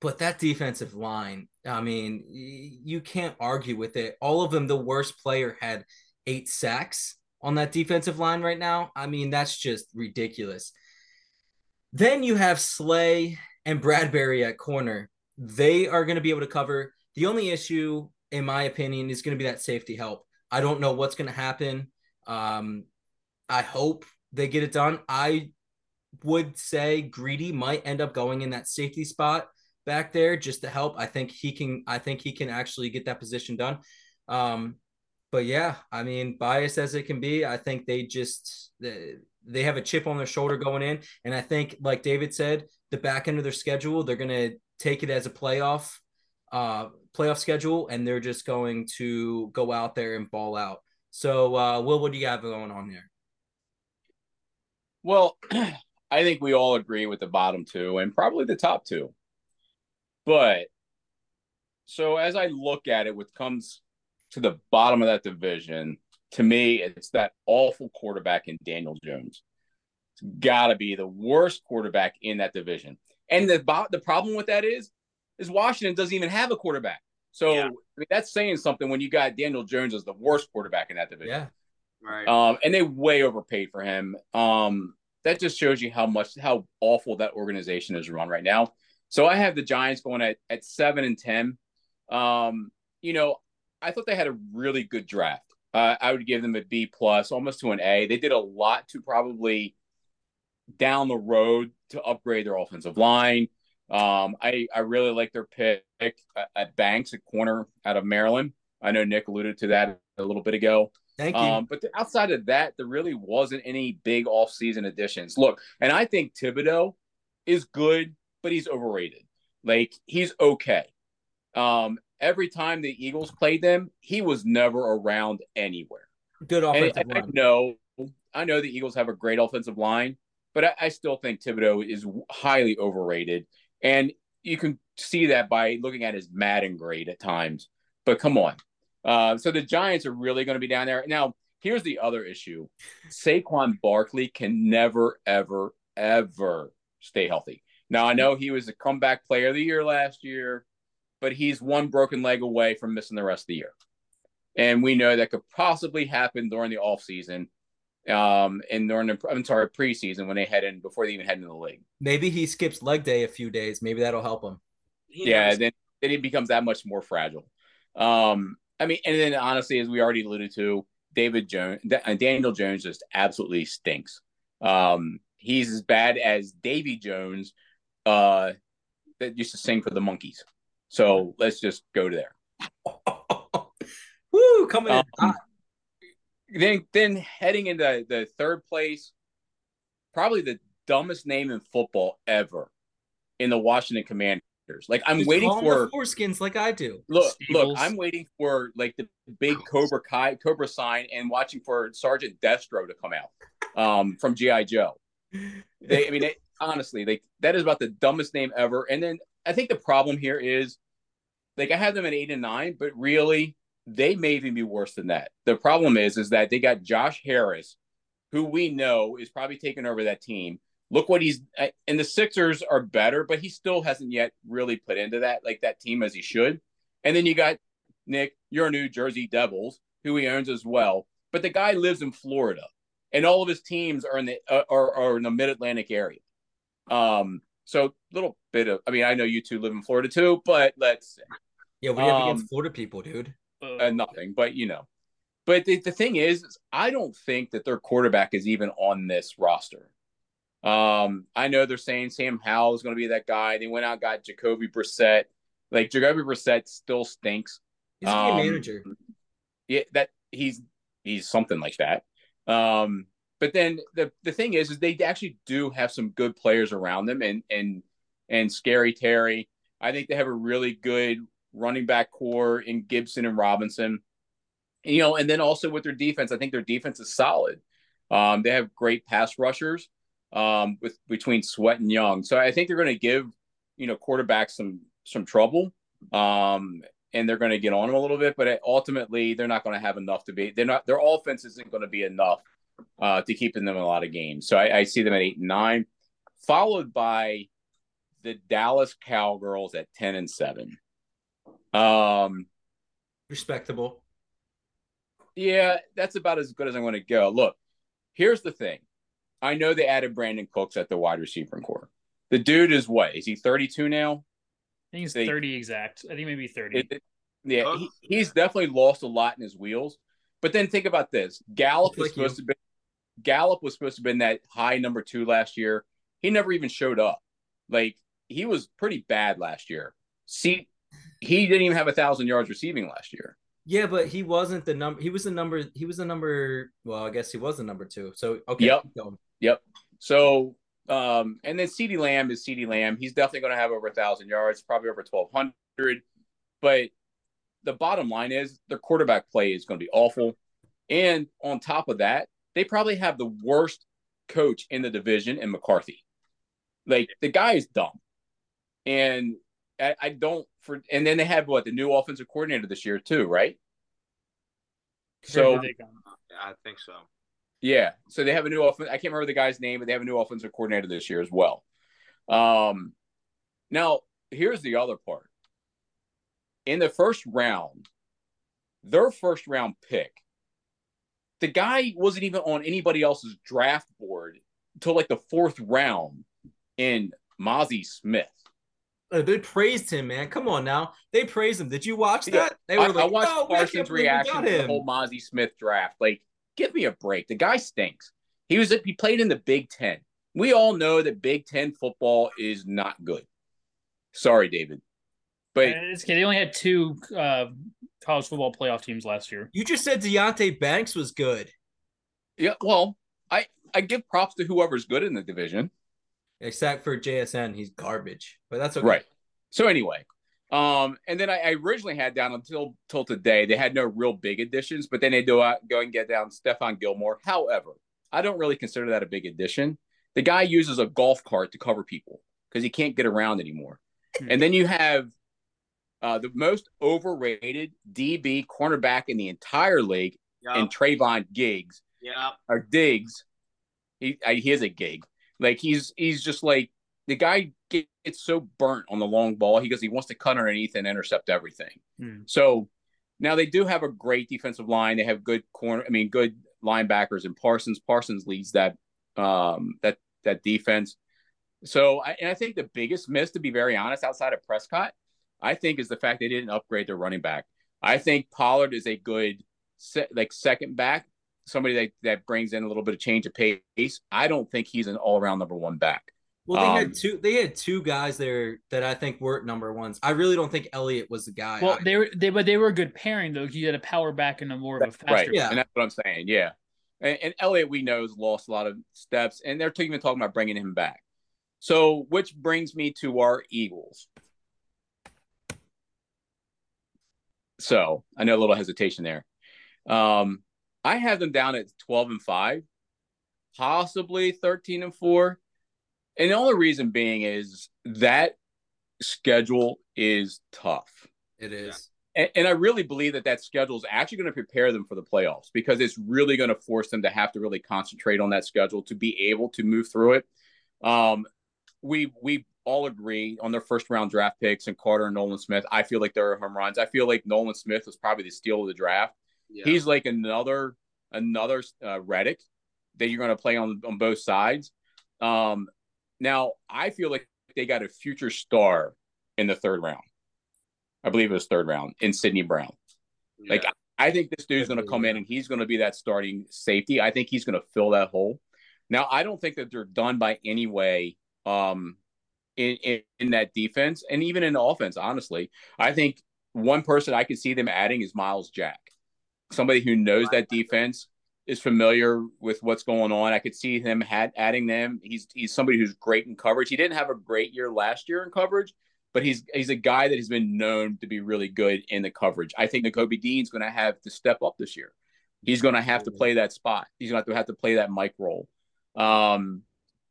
[SPEAKER 3] but that defensive line, I mean, you can't argue with it. All of them, the worst player had eight sacks on that defensive line right now. I mean, that's just ridiculous. Then you have Slay and Bradberry at corner. They are going to be able to cover. The only issue, in my opinion, is going to be that safety help. I don't know what's going to happen. Um, I hope they get it done. I would say Greedy might end up going in that safety spot back there just to help. I think he can. I think he can actually get that position done. Um, but yeah, I mean, biased as it can be, I think they just they, they have a chip on their shoulder going in, and I think, like David said, the back end of their schedule, they're gonna take it as a playoff, uh, playoff schedule, and they're just going to go out there and ball out. So, uh, Will, what do you have going on there?
[SPEAKER 4] Well, I think we all agree with the bottom two and probably the top two. But so as I look at it, what comes to the bottom of that division, to me, it's that awful quarterback in Daniel Jones. It's got to be the worst quarterback in that division. And the the problem with that is, is Washington doesn't even have a quarterback. So yeah. I mean, that's saying something when you got Daniel Jones as the worst quarterback in that division.
[SPEAKER 3] Yeah.
[SPEAKER 4] Right. Um, and they way overpaid for him. Um, that just shows you how much how awful that organization is run right now. So I have the Giants going at at seven and ten. Um, you know, I thought they had a really good draft. Uh, I would give them a B plus, almost to an A. They did a lot to probably down the road to upgrade their offensive line. Um, I I really like their pick at Banks at corner out of Maryland. I know Nick alluded to that a little bit ago.
[SPEAKER 3] Thank you. Um,
[SPEAKER 4] but the, outside of that, there really wasn't any big offseason additions. Look, and I think Thibodeaux is good, but he's overrated. Like he's okay. Um, every time the Eagles played them, he was never around anywhere.
[SPEAKER 3] Good offensive
[SPEAKER 4] and, line. I know, I know the Eagles have a great offensive line, but I, I still think Thibodeaux is highly overrated, and you can see that by looking at his Madden grade at times. But come on, uh, so the Giants are really going to be down there now. Here's the other issue: Saquon Barkley can never, ever, ever stay healthy. Now I know he was a comeback player of the year last year but he's one broken leg away from missing the rest of the year. And we know that could possibly happen during the off season, um, and during the I'm sorry preseason when they head in before they even head into the league.
[SPEAKER 3] Maybe he skips leg day a few days. Maybe that'll help him.
[SPEAKER 4] He yeah, then then he becomes that much more fragile. Um, I mean, and then honestly, as we already alluded to, David Jones, Daniel Jones just absolutely stinks. Um, he's as bad as Davy Jones, uh, that used to sing for the Monkees. So let's just go to there.
[SPEAKER 3] Woo, coming um, in.
[SPEAKER 4] Then, then heading into the third place, probably the dumbest name in football ever in the Washington Commanders. Like I'm Just waiting for
[SPEAKER 3] foreskins, like I do.
[SPEAKER 4] Look, look, I'm waiting for like the big Cobra Kai, Cobra sign, and watching for Sergeant Destro to come out um, from GI Joe. They, I mean, they, honestly, like that is about the dumbest name ever. And then I think the problem here is like I have them at eight and nine, but really they may even be worse than that. The problem is, is that they got Josh Harris, who we know is probably taking over that team. Look what he's and the Sixers are better, but he still hasn't yet really put into that like that team as he should. And then you got Nick, your New Jersey Devils, who he owns as well. But the guy lives in Florida, and all of his teams are in the uh, are, are in the Mid Atlantic area. Um, so a little bit of, I mean, I know you two live in Florida too, but let's.
[SPEAKER 3] Yeah, do have um, against Florida people, dude?
[SPEAKER 4] Uh, nothing, but you know. But the, the thing is, is, I don't think that their quarterback is even on this roster. Um, I know they're saying Sam Howell is going to be that guy. They went out got Jacoby Brissett. Like Jacoby Brissett still stinks.
[SPEAKER 3] He's a um, manager.
[SPEAKER 4] Yeah, that he's he's something like that. Um, but then the the thing is, is they actually do have some good players around them, and and and Scary Terry I think they have a really good running back core in Gibson and Robinson. You know, and then also with their defense, I think their defense is solid. Um, they have great pass rushers um, with between Sweat and Young, so I think they're going to give you know quarterbacks some some trouble, um, and they're going to get on them a little bit. But ultimately, they're not going to have enough to be. They're not. Their offense isn't going to be enough uh, to keep them in a lot of games. So I, I see them at eight and nine, followed by the Dallas Cowgirls at ten and seven. Um,
[SPEAKER 3] respectable.
[SPEAKER 4] Yeah, that's about as good as I'm going to go. Look, here's the thing. I know they added Brandin Cooks at the wide receiver core. The dude is what? Is he 32 now?
[SPEAKER 1] I think he's they, 30 exact. I think maybe 30. It, it,
[SPEAKER 4] yeah, he, he's definitely lost a lot in his wheels. But then think about this: Gallup was supposed you. to be Gallup was supposed to be been that high number two last year. He never even showed up. Like he was pretty bad last year. See, he didn't even have a thousand yards receiving last year.
[SPEAKER 3] Yeah, but he wasn't the number. He was the number. He was the number. Well, I guess he was the number two. So okay.
[SPEAKER 4] Yep. Yep. So, um, and then CeeDee Lamb is CeeDee Lamb. He's definitely going to have over a thousand yards, probably over twelve hundred. But the bottom line is their quarterback play is going to be awful. And on top of that, they probably have the worst coach in the division in McCarthy. Like the guy is dumb. And I, I don't for and then they have what the new offensive coordinator this year too, right? So
[SPEAKER 2] I think so.
[SPEAKER 4] Yeah. So they have a new offense. I can't remember the guy's name, but they have a new offensive coordinator this year as well. Um now here's the other part. In the first round, their first round pick, the guy wasn't even on anybody else's draft board until like the fourth round in Mazi Smith.
[SPEAKER 3] They praised him, man. Come on now. They praised him. Did you watch that? Yeah, they were
[SPEAKER 4] I,
[SPEAKER 3] like,
[SPEAKER 4] I watched oh, Parsons' reaction to the whole Mazi Smith draft. Like, give me a break. The guy stinks. He was he played in the Big Ten. We all know that Big Ten football is not good. Sorry, David. But
[SPEAKER 1] it's okay. They only had two uh, college football playoff teams last year.
[SPEAKER 3] You just said Deonte Banks was good.
[SPEAKER 4] Yeah, well, I I give props to whoever's good in the division
[SPEAKER 3] except for JSN, he's garbage. But that's okay.
[SPEAKER 4] Right. So anyway, um, and then I, I, originally had down until till today they had no real big additions, but then they do uh, go and get down Stephon Gilmore. However, I don't really consider that a big addition. The guy uses a golf cart to cover people because he can't get around anymore. Hmm. and then you have uh, the most overrated DB cornerback in the entire league, yep. and Trevon Giggs.
[SPEAKER 2] Yeah.
[SPEAKER 4] Or Diggs. He he is a gig. Like he's he's just like the guy gets so burnt on the long ball. He goes he wants to cut underneath and intercept everything. Hmm. So now they do have a great defensive line. They have good corner. I mean, good linebackers and Parsons. Parsons leads that um, that that defense. So I, and I think the biggest miss, to be very honest, outside of Prescott, I think is the fact they didn't upgrade their running back. I think Pollard is a good like second back, somebody that, that brings in a little bit of change of pace. I don't think he's an all around number one back.
[SPEAKER 3] Well, they um, had two. They had two guys there that I think were number ones. I really don't think Elliott was the guy.
[SPEAKER 1] Well, they were they, but they were a good pairing though. You had a power back and a more of a faster.
[SPEAKER 4] Right. Yeah, and that's what I'm saying. Yeah, and, and Elliott we know has lost a lot of steps, and they're even talking about bringing him back. So, which brings me to our Eagles. So I know a little hesitation there. Um, I have them down at 12 and 5, possibly 13 and 4. And the only reason being is that schedule is tough.
[SPEAKER 3] It is.
[SPEAKER 4] And, and I really believe that that schedule is actually going to prepare them for the playoffs because it's really going to force them to have to really concentrate on that schedule to be able to move through it. Um, we we all agree on their first round draft picks and Carter and Nolan Smith. I feel like they're home runs. I feel like Nolan Smith was probably the steal of the draft. Yeah. He's like another another uh, Reddick that you're going to play on on both sides. Um, now I feel like they got a future star in the third round. I believe it was third round in Sydney Brown. Yeah. Like I think this dude's going to come in and he's going to be that starting safety. I think he's going to fill that hole. Now I don't think that they're done by any way um, in, in, in that defense and even in the offense. Honestly, I think one person I can see them adding is Myles Jack somebody who knows that defense is familiar with what's going on. I could see him had adding them. He's he's somebody who's great in coverage. He didn't have a great year last year in coverage, but he's he's a guy that has been known to be really good in the coverage. I think Nakobe Dean's going to have to step up this year. He's going to have to play that spot. He's going to have to play that mic role. Um,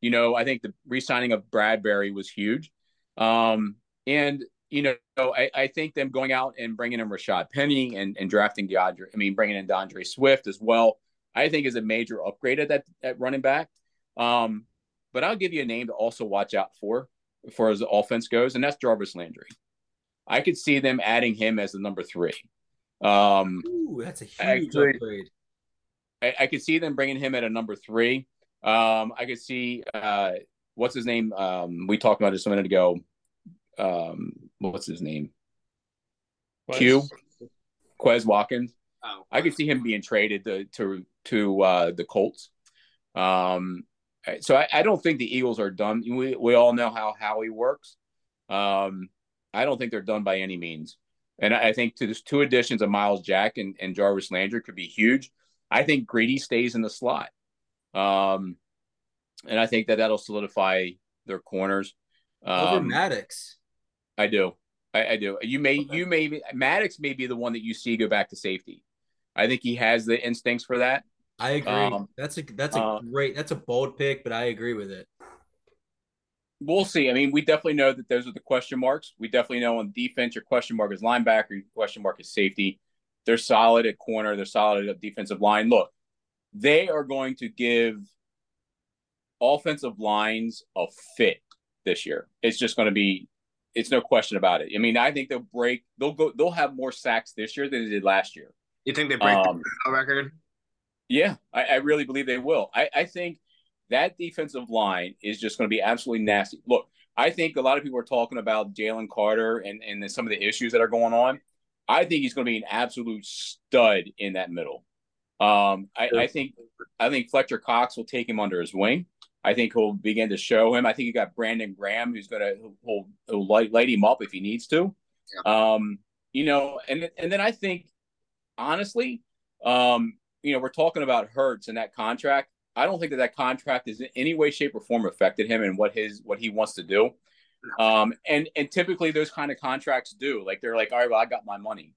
[SPEAKER 4] you know, I think the re-signing of Bradberry was huge. Um, and you know, I, I think them going out and bringing in Rashaad Penny and, and drafting D'Andre, I mean, bringing in D'Andre Swift as well, I think is a major upgrade at that at running back. Um, but I'll give you a name to also watch out for, as far as the offense goes, and that's Jarvis Landry. I could see them adding him as the number three. Um,
[SPEAKER 3] Ooh, that's a huge
[SPEAKER 4] Actually-
[SPEAKER 3] upgrade.
[SPEAKER 4] I, I could see them bringing him at a number three. Um, I could see uh, what's his name? Um, we talked about this a minute ago. Um, what's his name? Q. Quez Watkins.
[SPEAKER 2] Oh,
[SPEAKER 4] I could see him being traded to to to uh, the Colts. Um, so I, I don't think the Eagles are done. We we all know how Howie works. Um, I don't think they're done by any means. And I I think to this two additions of Myles Jack and, and Jarvis Landry could be huge. I think Greedy stays in the slot. Um, and I think that that'll solidify their corners.
[SPEAKER 3] Over
[SPEAKER 4] Um,
[SPEAKER 3] Maddox.
[SPEAKER 4] I do. I, I do. You may
[SPEAKER 3] Okay.
[SPEAKER 4] you may be Maddox may be the one that you see go back to safety. I think he has the instincts for that.
[SPEAKER 3] I agree.
[SPEAKER 4] um,
[SPEAKER 3] that's a that's a
[SPEAKER 4] uh,
[SPEAKER 3] great that's a bold pick, but I agree with it.
[SPEAKER 4] We'll see. I mean, we definitely know that those are the question marks. We definitely know on defense, your question mark is linebacker, your question mark is safety. They're solid at corner, they're solid at defensive line. Look, they are going to give offensive lines a fit this year. It's just going to be it's no question about it. I mean, I think they'll break they'll go they'll have more sacks this year than they did last year.
[SPEAKER 2] you think they break
[SPEAKER 4] Um,
[SPEAKER 2] the record?
[SPEAKER 4] Yeah, I, I really believe they will. I, I think that defensive line is just going to be absolutely nasty. Look, I think a lot of people are talking about Jalen Carter and, and some of the issues that are going on. I think he's going to be an absolute stud in that middle. Um, I, I think I think Fletcher Cox will take him under his wing. I think he'll begin to show him. I think you got Brandon Graham who's going to he'll, he'll light, light him up if he needs to. Um, you know, and and then I think honestly, um, you know, we're talking about Hurts and that contract. I don't think that that contract is in any way, shape, or form affected him and what his what he wants to do. Um, and and typically those kind of contracts do. Like they're like, all right, well, I got my money.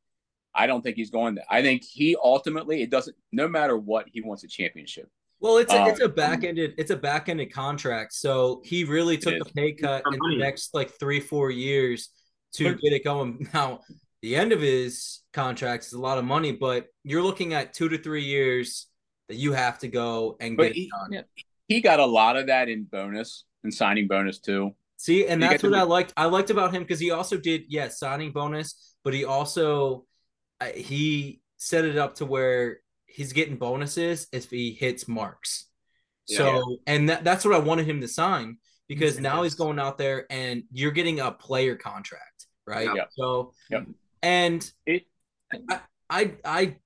[SPEAKER 4] I don't think he's going there. I think he ultimately, it doesn't. No matter what, he wants a championship.
[SPEAKER 3] Well, it's a,
[SPEAKER 4] Um,
[SPEAKER 3] it's a back ended it's a back ended contract, so he really took
[SPEAKER 4] It
[SPEAKER 3] a pay cut in the next like three four years to
[SPEAKER 4] But-
[SPEAKER 3] get it going. Now, the end of his contract is a lot of money, but you're looking at two to three years that you have to go and get
[SPEAKER 4] he-
[SPEAKER 3] it done.
[SPEAKER 1] yeah.
[SPEAKER 4] He got a lot of that in bonus and signing bonus too.
[SPEAKER 3] See, and
[SPEAKER 4] You
[SPEAKER 3] that's
[SPEAKER 4] get to
[SPEAKER 3] what I liked. I liked about him because he also did, yeah, signing bonus, but he also uh, he set it up to where he's getting bonuses if he hits marks. So, and that, that's what I wanted him to sign because now he's going out there and you're getting a player contract, right?
[SPEAKER 4] Yeah.
[SPEAKER 3] So,
[SPEAKER 4] yeah.
[SPEAKER 3] and
[SPEAKER 4] It-
[SPEAKER 3] I, I, I,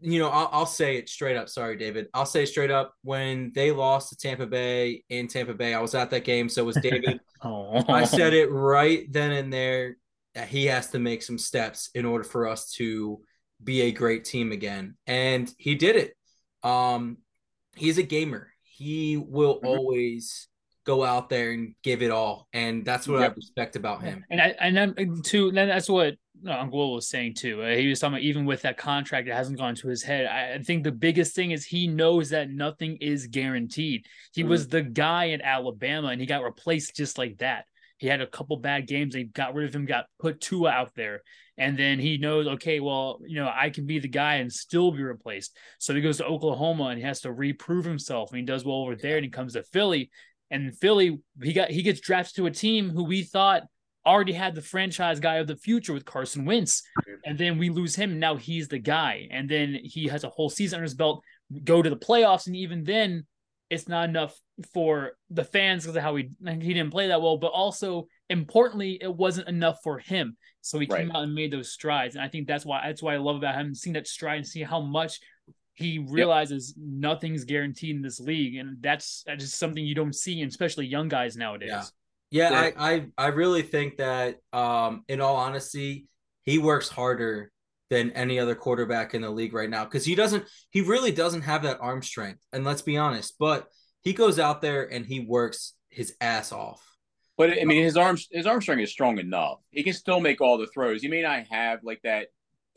[SPEAKER 3] you know, I'll, I'll say it straight up. Sorry, David. I'll say straight up. When they lost to Tampa Bay in Tampa Bay, I was at that game. So was David.
[SPEAKER 1] Oh,
[SPEAKER 3] I said it right then and there that he has to make some steps in order for us to be a great team again. And he did it. Um, he's a gamer. He will
[SPEAKER 4] Mhm.
[SPEAKER 3] always go out there and give it all. And that's what I respect about him.
[SPEAKER 1] And I and then too, then that's what Will was saying too. Uh, he was talking about even with that contract, it hasn't gone to his head. I, I think the biggest thing is he knows that nothing is guaranteed. He
[SPEAKER 4] Mhm.
[SPEAKER 1] was the guy in Alabama, and he got replaced just like that. He had a couple bad games. They got rid of him, got put Tua out there, and then he knows, okay, well, you know, I can be the guy and still be replaced. So he goes to Oklahoma and he has to reprove himself. And he does well over there, and he comes to Philly. And Philly, he got he gets drafted to a team who we thought already had the franchise guy of the future with Carson Wentz. And then we lose him. Now he's the guy. And then he has a whole season under his belt, go to the playoffs. And even then, it's not enough for the fans because of how he he didn't play that well. But also importantly, it wasn't enough for him. So he came
[SPEAKER 4] Right.
[SPEAKER 1] out and made those strides. And I think that's why that's why I love about him seeing that stride and see how much he realizes nothing's guaranteed in this league. And that's that's just something you don't see, especially young guys nowadays.
[SPEAKER 3] Yeah. Yeah,
[SPEAKER 2] Yeah.
[SPEAKER 3] I, I I really think that um in all honesty, he works harder than any other quarterback in the league right now because he doesn't he really doesn't have that arm strength. And let's be honest, but he goes out there and he works his ass off.
[SPEAKER 4] But I mean, his arms his arm strength is strong enough. He can still make all the throws. He may not have like that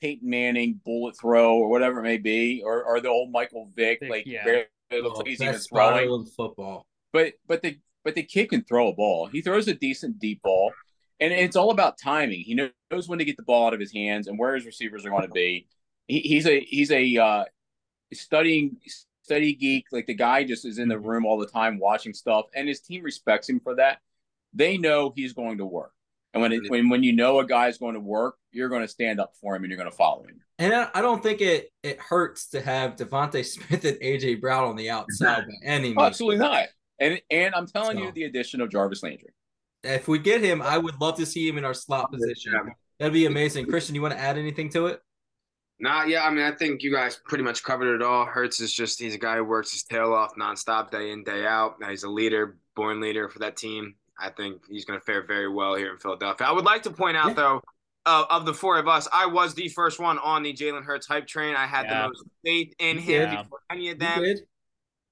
[SPEAKER 4] Peyton Manning bullet throw or whatever it may be, or or the old Michael Vick,
[SPEAKER 1] Vick,
[SPEAKER 4] like
[SPEAKER 1] yeah.
[SPEAKER 4] barely looks
[SPEAKER 3] Oh,
[SPEAKER 4] like he's even
[SPEAKER 3] best
[SPEAKER 4] throwing.
[SPEAKER 3] in football.
[SPEAKER 4] But but the but the kid can throw a ball. He throws a decent deep ball, and it's all about timing. He knows when to get the ball out of his hands and where his receivers are going to be. He, he's a he's a uh, studying study geek. Like the guy just is in the room all the time watching stuff, and his team respects him for that. They know he's going to work, and when it, when when you know a guy's going to work, you're going to stand up for him and you're going to follow him.
[SPEAKER 3] And I, I don't think it it hurts to have DeVonta Smith and AJ Brown on the outside by any means.
[SPEAKER 4] Absolutely not. And and I'm telling
[SPEAKER 3] So-
[SPEAKER 4] you, the addition of Jarvis Landry.
[SPEAKER 3] If we get him, I would love to see him in our slot position. That'd be amazing. Christian, you want to add anything to it?
[SPEAKER 2] Nah, yeah, I mean, I think you guys pretty much covered it all. Hurts is just, he's a guy who works his tail off nonstop, day in, day out. He's a leader, born leader for that team. I think he's going to fare very well here in Philadelphia. I would like to point out,
[SPEAKER 3] Yeah.
[SPEAKER 2] though, uh, of the four of us, I was the first one on the Jalen Hurts hype train. I had
[SPEAKER 1] Yeah.
[SPEAKER 2] the most faith in him
[SPEAKER 1] did.
[SPEAKER 2] before any of them.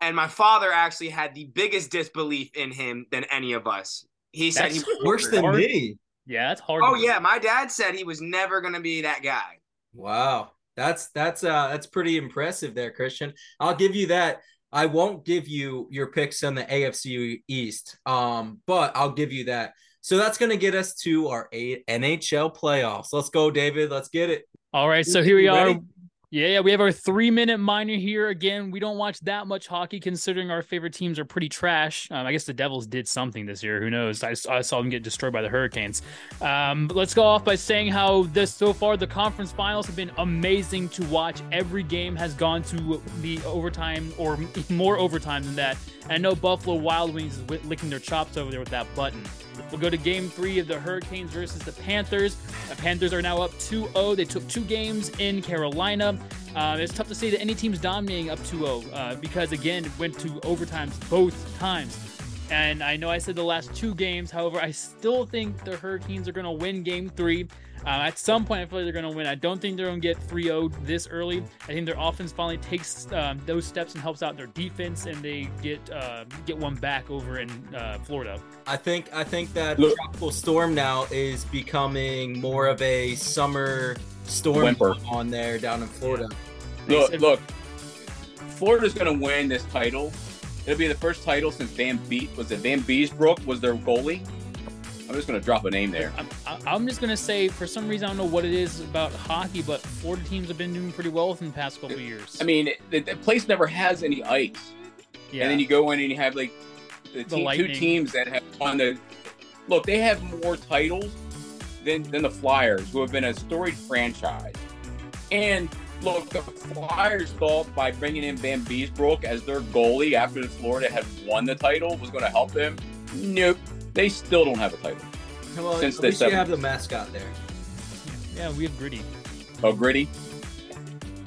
[SPEAKER 2] And my father actually had the biggest disbelief in him than any of us. He said he was
[SPEAKER 3] Worse than
[SPEAKER 1] Hard.
[SPEAKER 3] me.
[SPEAKER 1] Yeah, that's hard.
[SPEAKER 2] Oh yeah, my dad said he was never going to be that guy.
[SPEAKER 3] Wow. That's that's uh that's pretty impressive there, Christian. I'll give you that. I won't give you your picks on the AFC East. Um, but I'll give you that. So that's gonna get us to our eight NHL playoffs. Let's go, David. Let's get it.
[SPEAKER 1] All right, so here we are.
[SPEAKER 3] ready?
[SPEAKER 1] Yeah, yeah, we have our three minute minor here. Again, we don't watch that much hockey considering our favorite teams are pretty trash. Um, I guess the Devils did something this year. Who knows? I saw them get destroyed by the Hurricanes. Um, let's go off by saying how this so far the conference finals have been amazing to watch. Every game has gone to the overtime or more overtime than that. And I know Buffalo Wild Wings is licking their chops over there with that button. We'll go to game three of the Hurricanes versus the Panthers. The Panthers are now up 2 0. They took two games in Carolina. Uh, it's tough to say that any team's dominating up 2 0 uh, because, again, it went to overtimes both times. And I know I said the last two games. However, I still think the Hurricanes are going to win game three. Uh, at some point, I feel like they're going to win. I don't think they're going to get 3 0 this early. I think their offense finally takes um, those steps and helps out their defense, and they get uh, get one back over in uh, Florida.
[SPEAKER 3] I think I think that
[SPEAKER 4] Look-
[SPEAKER 3] tropical storm now is becoming more of a summer storm
[SPEAKER 4] Whimper.
[SPEAKER 3] on there down in Florida.
[SPEAKER 4] Look,
[SPEAKER 1] said-
[SPEAKER 4] look. Florida's going to win this title. It'll be the first title since Van Be- was it Vanbiesbrouck was their goalie. I'm just going to drop a name there.
[SPEAKER 1] I'm, I- I'm just gonna say, for some reason, I don't know what it is about hockey, but Florida teams have been doing pretty well within the past couple of years.
[SPEAKER 4] I mean, the, the place never has any ice,
[SPEAKER 1] yeah,
[SPEAKER 4] and then you go in and you have like the, team, two teams that have won the. Look, they have more titles than than the Flyers, who have been a storied franchise. And look, the Flyers thought by bringing in Vanbiesbrouck as their goalie after the Florida had won the title was going to help them. Nope, they still don't have a title.
[SPEAKER 3] Well,
[SPEAKER 4] Since
[SPEAKER 3] at
[SPEAKER 4] the
[SPEAKER 3] least you have the mascot there.
[SPEAKER 1] yeah, we have gritty.
[SPEAKER 4] Oh, gritty.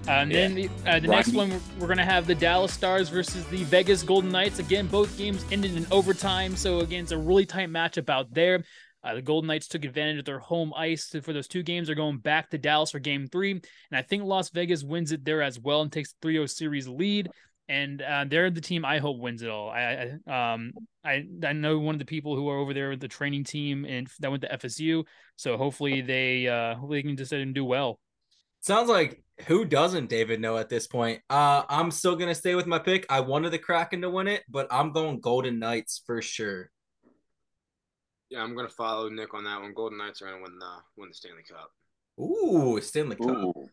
[SPEAKER 1] Uh, and
[SPEAKER 4] Yeah.
[SPEAKER 1] then the, uh, the next one, we're, we're going to have the Dallas Stars versus the Vegas Golden Knights. Again, both games ended in overtime. So, again, it's a really tight matchup out there. Uh, the Golden Knights took advantage of their home ice for those two games. They're going back to Dallas for game three. And I think Las Vegas wins it there as well and takes 3 0 series lead. And uh, they're the team I hope wins it all. I, I um I I know one of the people who are over there with the training team and that went to FSU. So hopefully they uh hopefully they can decide and do well.
[SPEAKER 3] Sounds like who doesn't David know at this point? Uh, I'm still gonna stay with my pick. I wanted the Kraken to win it, but I'm going Golden Knights for sure.
[SPEAKER 2] Yeah, I'm gonna follow Nick on that one. Golden Knights are gonna win the win the Stanley Cup.
[SPEAKER 3] Ooh, Stanley Cup,
[SPEAKER 4] Ooh.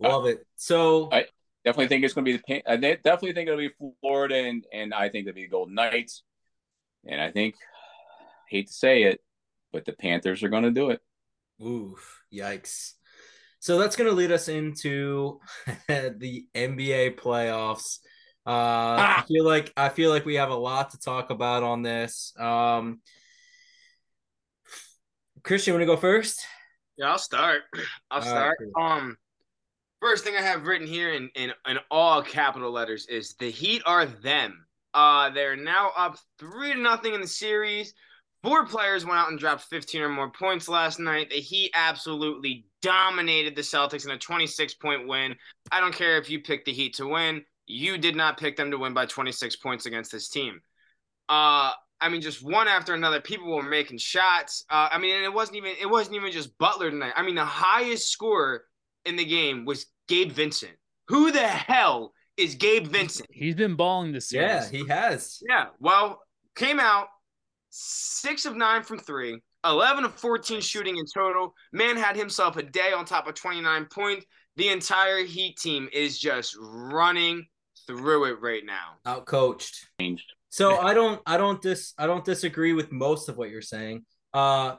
[SPEAKER 3] love it. So
[SPEAKER 4] I- Definitely think it's going to be the. Pan- I definitely think it'll be Florida, and and I think it'll be the Golden Knights. And I think, hate to say it, but the Panthers are going to do it.
[SPEAKER 3] Ooh, yikes. So that's going to lead us into the NBA playoffs. Uh, I
[SPEAKER 4] Ah!
[SPEAKER 3] feel like I feel like we have a lot to talk about on this. Um, Christian, want to go first?
[SPEAKER 2] Yeah, I'll start. I'll
[SPEAKER 3] All right,
[SPEAKER 2] start.
[SPEAKER 3] cool.
[SPEAKER 2] Um, first thing I have written here in, in in all capital letters is the Heat are them. Uh, they're now up three to nothing in the series. Four players went out and dropped 15 or more points last night. The Heat absolutely dominated the Celtics in a 26 point win. I don't care if you picked the Heat to win. You did not pick them to win by 26 points against this team. Uh, I mean, just one after another, people were making shots. Uh, I mean, and it wasn't even it wasn't even just Butler tonight. I mean, the highest scorer in the game was Gabe Vincent. Who the hell is Gabe Vincent?
[SPEAKER 1] He's been balling this series.
[SPEAKER 3] Yeah, he has.
[SPEAKER 2] Yeah, well, came out six of nine from three, 11 of 14 shooting in total. Man had himself a day on top of 29 points. The entire Heat team is just running through it right now.
[SPEAKER 3] Out coached.
[SPEAKER 4] Changed.
[SPEAKER 3] So I don't I don't dis I don't disagree with most of what you're saying. Uh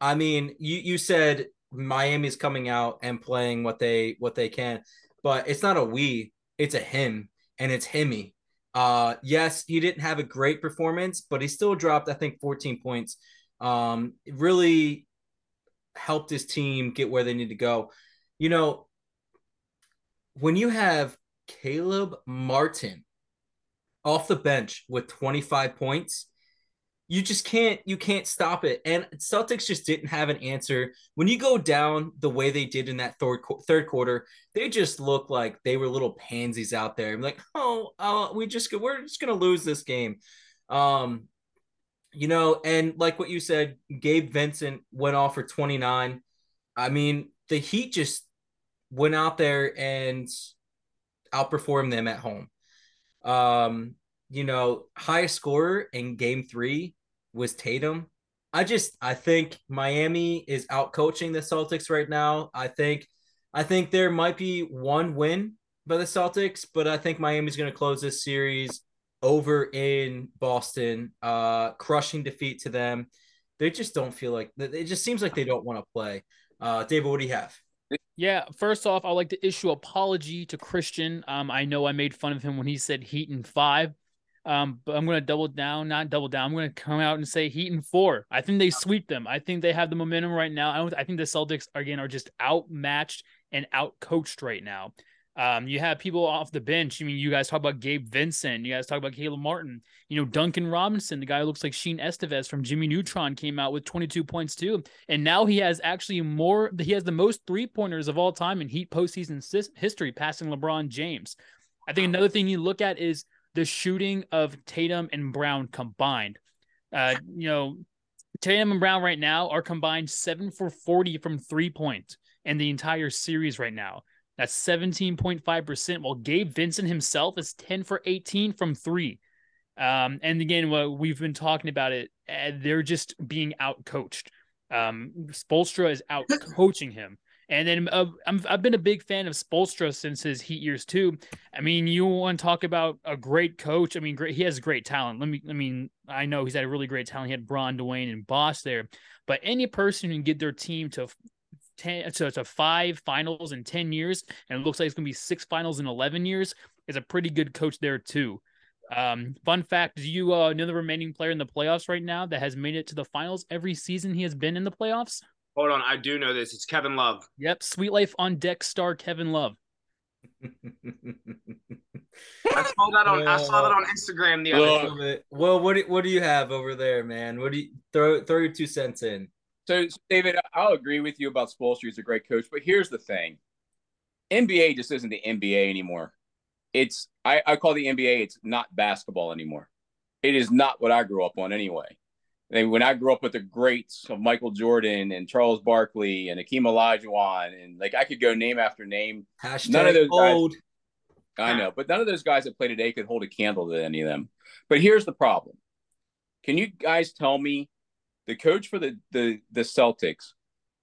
[SPEAKER 3] I mean, you you said Miami's coming out and playing what they what they can, but it's not a we, it's a him and it's himmy. Uh yes, he didn't have a great performance, but he still dropped I think 14 points. Um really helped his team get where they need to go. You know, when you have Caleb Martin off the bench with 25 points, you just can't you can't stop it. And Celtics just didn't have an answer. When you go down the way they did in that third third quarter, they just look like they were little pansies out there. I'm like, oh, uh, we just we're just gonna lose this game. Um, you know, and like what you said, Gabe Vincent went off for 29. I mean, the Heat just went out there and outperformed them at home. Um, you know, highest scorer in game three was Tatum. I just I think Miami is out coaching the Celtics right now. I think I think there might be one win by the Celtics, but I think Miami's gonna close this series over in Boston. Uh crushing defeat to them. They just don't feel like it just seems like they don't want to play. Uh David, what do you have?
[SPEAKER 1] Yeah, first off, I'd like to issue apology to Christian. Um, I know I made fun of him when he said Heat and five. Um, but I'm gonna double down, not double down. I'm gonna come out and say Heat and four. I think they sweep them. I think they have the momentum right now. I don't. I think the Celtics again are just outmatched and out coached right now. Um, you have people off the bench. I mean, you guys talk about Gabe Vincent. You guys talk about Caleb Martin. You know, Duncan Robinson, the guy who looks like Sheen Estevez from Jimmy Neutron, came out with 22 points too. And now he has actually more. He has the most three pointers of all time in Heat postseason history, passing LeBron James. I think another thing you look at is the shooting of Tatum and Brown combined. Uh, you know, Tatum and Brown right now are combined seven for 40 from three point in the entire series right now. That's 17.5%, while Gabe Vincent himself is 10 for 18 from three. Um, and again, what we've been talking about it, uh, they're just being out coached. Um, Spoelstra is out coaching him. And then uh, i have been a big fan of Spoelstra since his Heat years too. I mean, you want to talk about a great coach? I mean, great. He has great talent. Let me. I mean, I know he's had a really great talent. He had Bron, Dwayne, and Boss there. But any person who can get their team to 10 to, to five finals in 10 years and it looks like it's going to be six finals in 11 years is a pretty good coach there too um, fun fact do you uh, know the remaining player in the playoffs right now that has made it to the finals every season he has been in the playoffs
[SPEAKER 2] hold on i do know this it's kevin love
[SPEAKER 1] yep Suite Life on Deck star kevin love
[SPEAKER 2] I saw that on I saw that on Instagram the other
[SPEAKER 3] day. Well, what do, what do you have over there, man? What do you throw throw your two cents in?
[SPEAKER 4] So, David, I'll agree with you about Spoelstra. He's a great coach, but here's the thing: NBA just isn't the NBA anymore. It's I, I call the NBA. It's not basketball anymore. It is not what I grew up on anyway. And when I grew up with the greats of Michael Jordan and Charles Barkley and Akeem Olajuwon, and like I could go name after name.
[SPEAKER 3] Hashtag none of those old.
[SPEAKER 4] guys. I know, but none of those guys that play today could hold a candle to any of them. But here's the problem: Can you guys tell me the coach for the the the Celtics,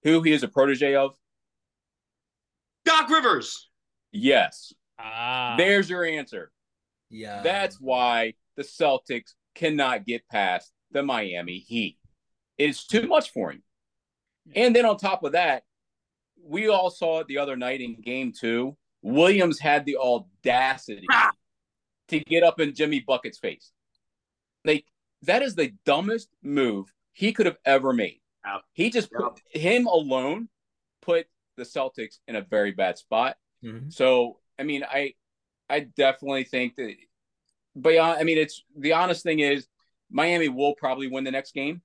[SPEAKER 4] who he is a protege of?
[SPEAKER 2] Doc Rivers.
[SPEAKER 4] Yes.
[SPEAKER 1] Ah.
[SPEAKER 4] There's your answer.
[SPEAKER 3] Yeah.
[SPEAKER 4] That's why the Celtics cannot get past the Miami Heat. It's too much for him. And then on top of that, we all saw it the other night in game two. Williams had the audacity ah. to get up in Jimmy Bucket's face. Like, that is the dumbest move he could have ever made. He just put him alone put the Celtics in a very bad spot. Mm-hmm. So I mean, I I definitely think that. But I mean, it's the honest thing is Miami will probably win the next game.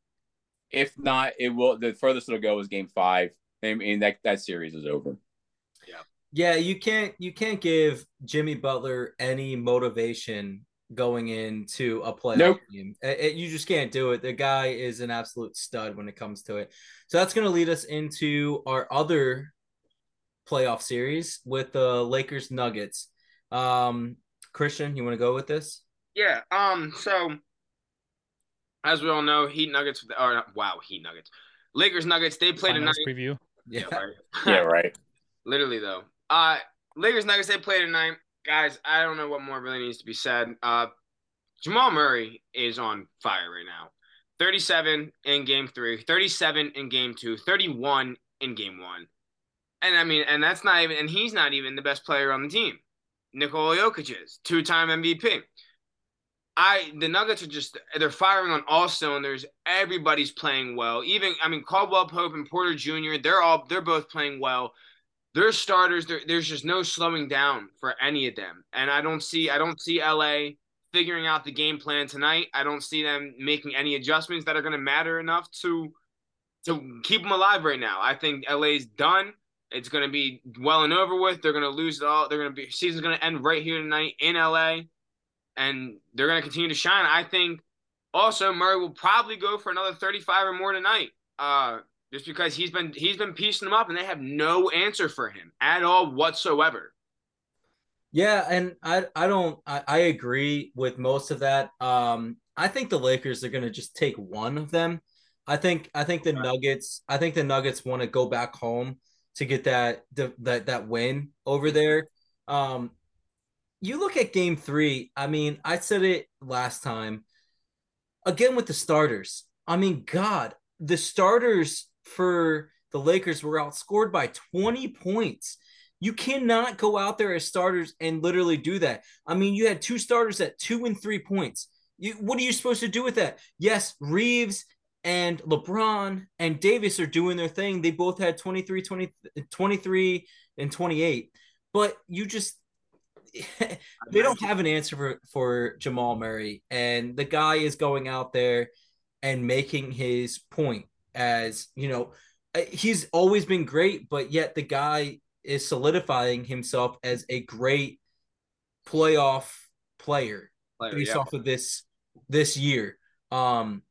[SPEAKER 4] If not, it will. The furthest it'll go is Game Five. I mean, that that series is over.
[SPEAKER 3] Yeah, yeah. You can't you can't give Jimmy Butler any motivation going into a playoff
[SPEAKER 4] Nope.
[SPEAKER 3] game. It- it- you just can't do it. The guy is an absolute stud when it comes to it. So that's going to lead us into our other playoff series with the Lakers Nuggets. Um, Christian, you want to go with this?
[SPEAKER 2] Yeah. Um. So, as we all know, Heat Nuggets or wow, Heat Nuggets, Lakers Nuggets. They played
[SPEAKER 1] Finals
[SPEAKER 2] tonight.
[SPEAKER 1] preview.
[SPEAKER 2] Yeah. Right.
[SPEAKER 4] Yeah, right.
[SPEAKER 2] Literally though. Uh, Lakers Nuggets. They played tonight, guys. I don't know what more really needs to be said. Uh, Jamal Murray is on fire right now. 37 in game three, 37 in game two, 31 in game one. And I mean, and that's not even, and he's not even the best player on the team. Nikola Jokic is two time MVP. I the Nuggets are just they're firing on all cylinders. Everybody's playing well. Even I mean Caldwell Pope and Porter Jr. They're all they're both playing well. They're starters. There- there's just no slowing down for any of them. And I don't see I don't see LA figuring out the game plan tonight. I don't see them making any adjustments that are going to matter enough to to keep them alive right now. I think LA's done. It's going to be well and over with. They're going to lose it all. They're going to be season's going to end right here tonight in LA, and they're going to continue to shine. I think also Murray will probably go for another 35 or more tonight. Uh, just because he's been he's been piecing them up, and they have no answer for him at all whatsoever.
[SPEAKER 3] Yeah, and I I don't I, I agree with most of that. Um, I think the Lakers are gonna just take one of them. I think I think the. Nuggets I think the Nuggets want to go back home to get that that that win over there. Um, you look at Game Three. I mean, I said it last time. Again with the starters. I mean, God, the starters for the Lakers were outscored by 20 points. You cannot go out there as starters and literally do that. I mean, you had two starters at two and three points. You, what are you supposed to do with that? Yes, Reaves and LeBron and Davis are doing their thing. They both had 23, 20, 23 and 28. But you just they don't have an answer for, for Jamal Murray. And the guy is going out there and making his point as, you know, uh, he's always been great, but yet the guy is solidifying himself as a great playoff player
[SPEAKER 2] Player,
[SPEAKER 3] based
[SPEAKER 2] yeah.
[SPEAKER 3] off of this this year. Um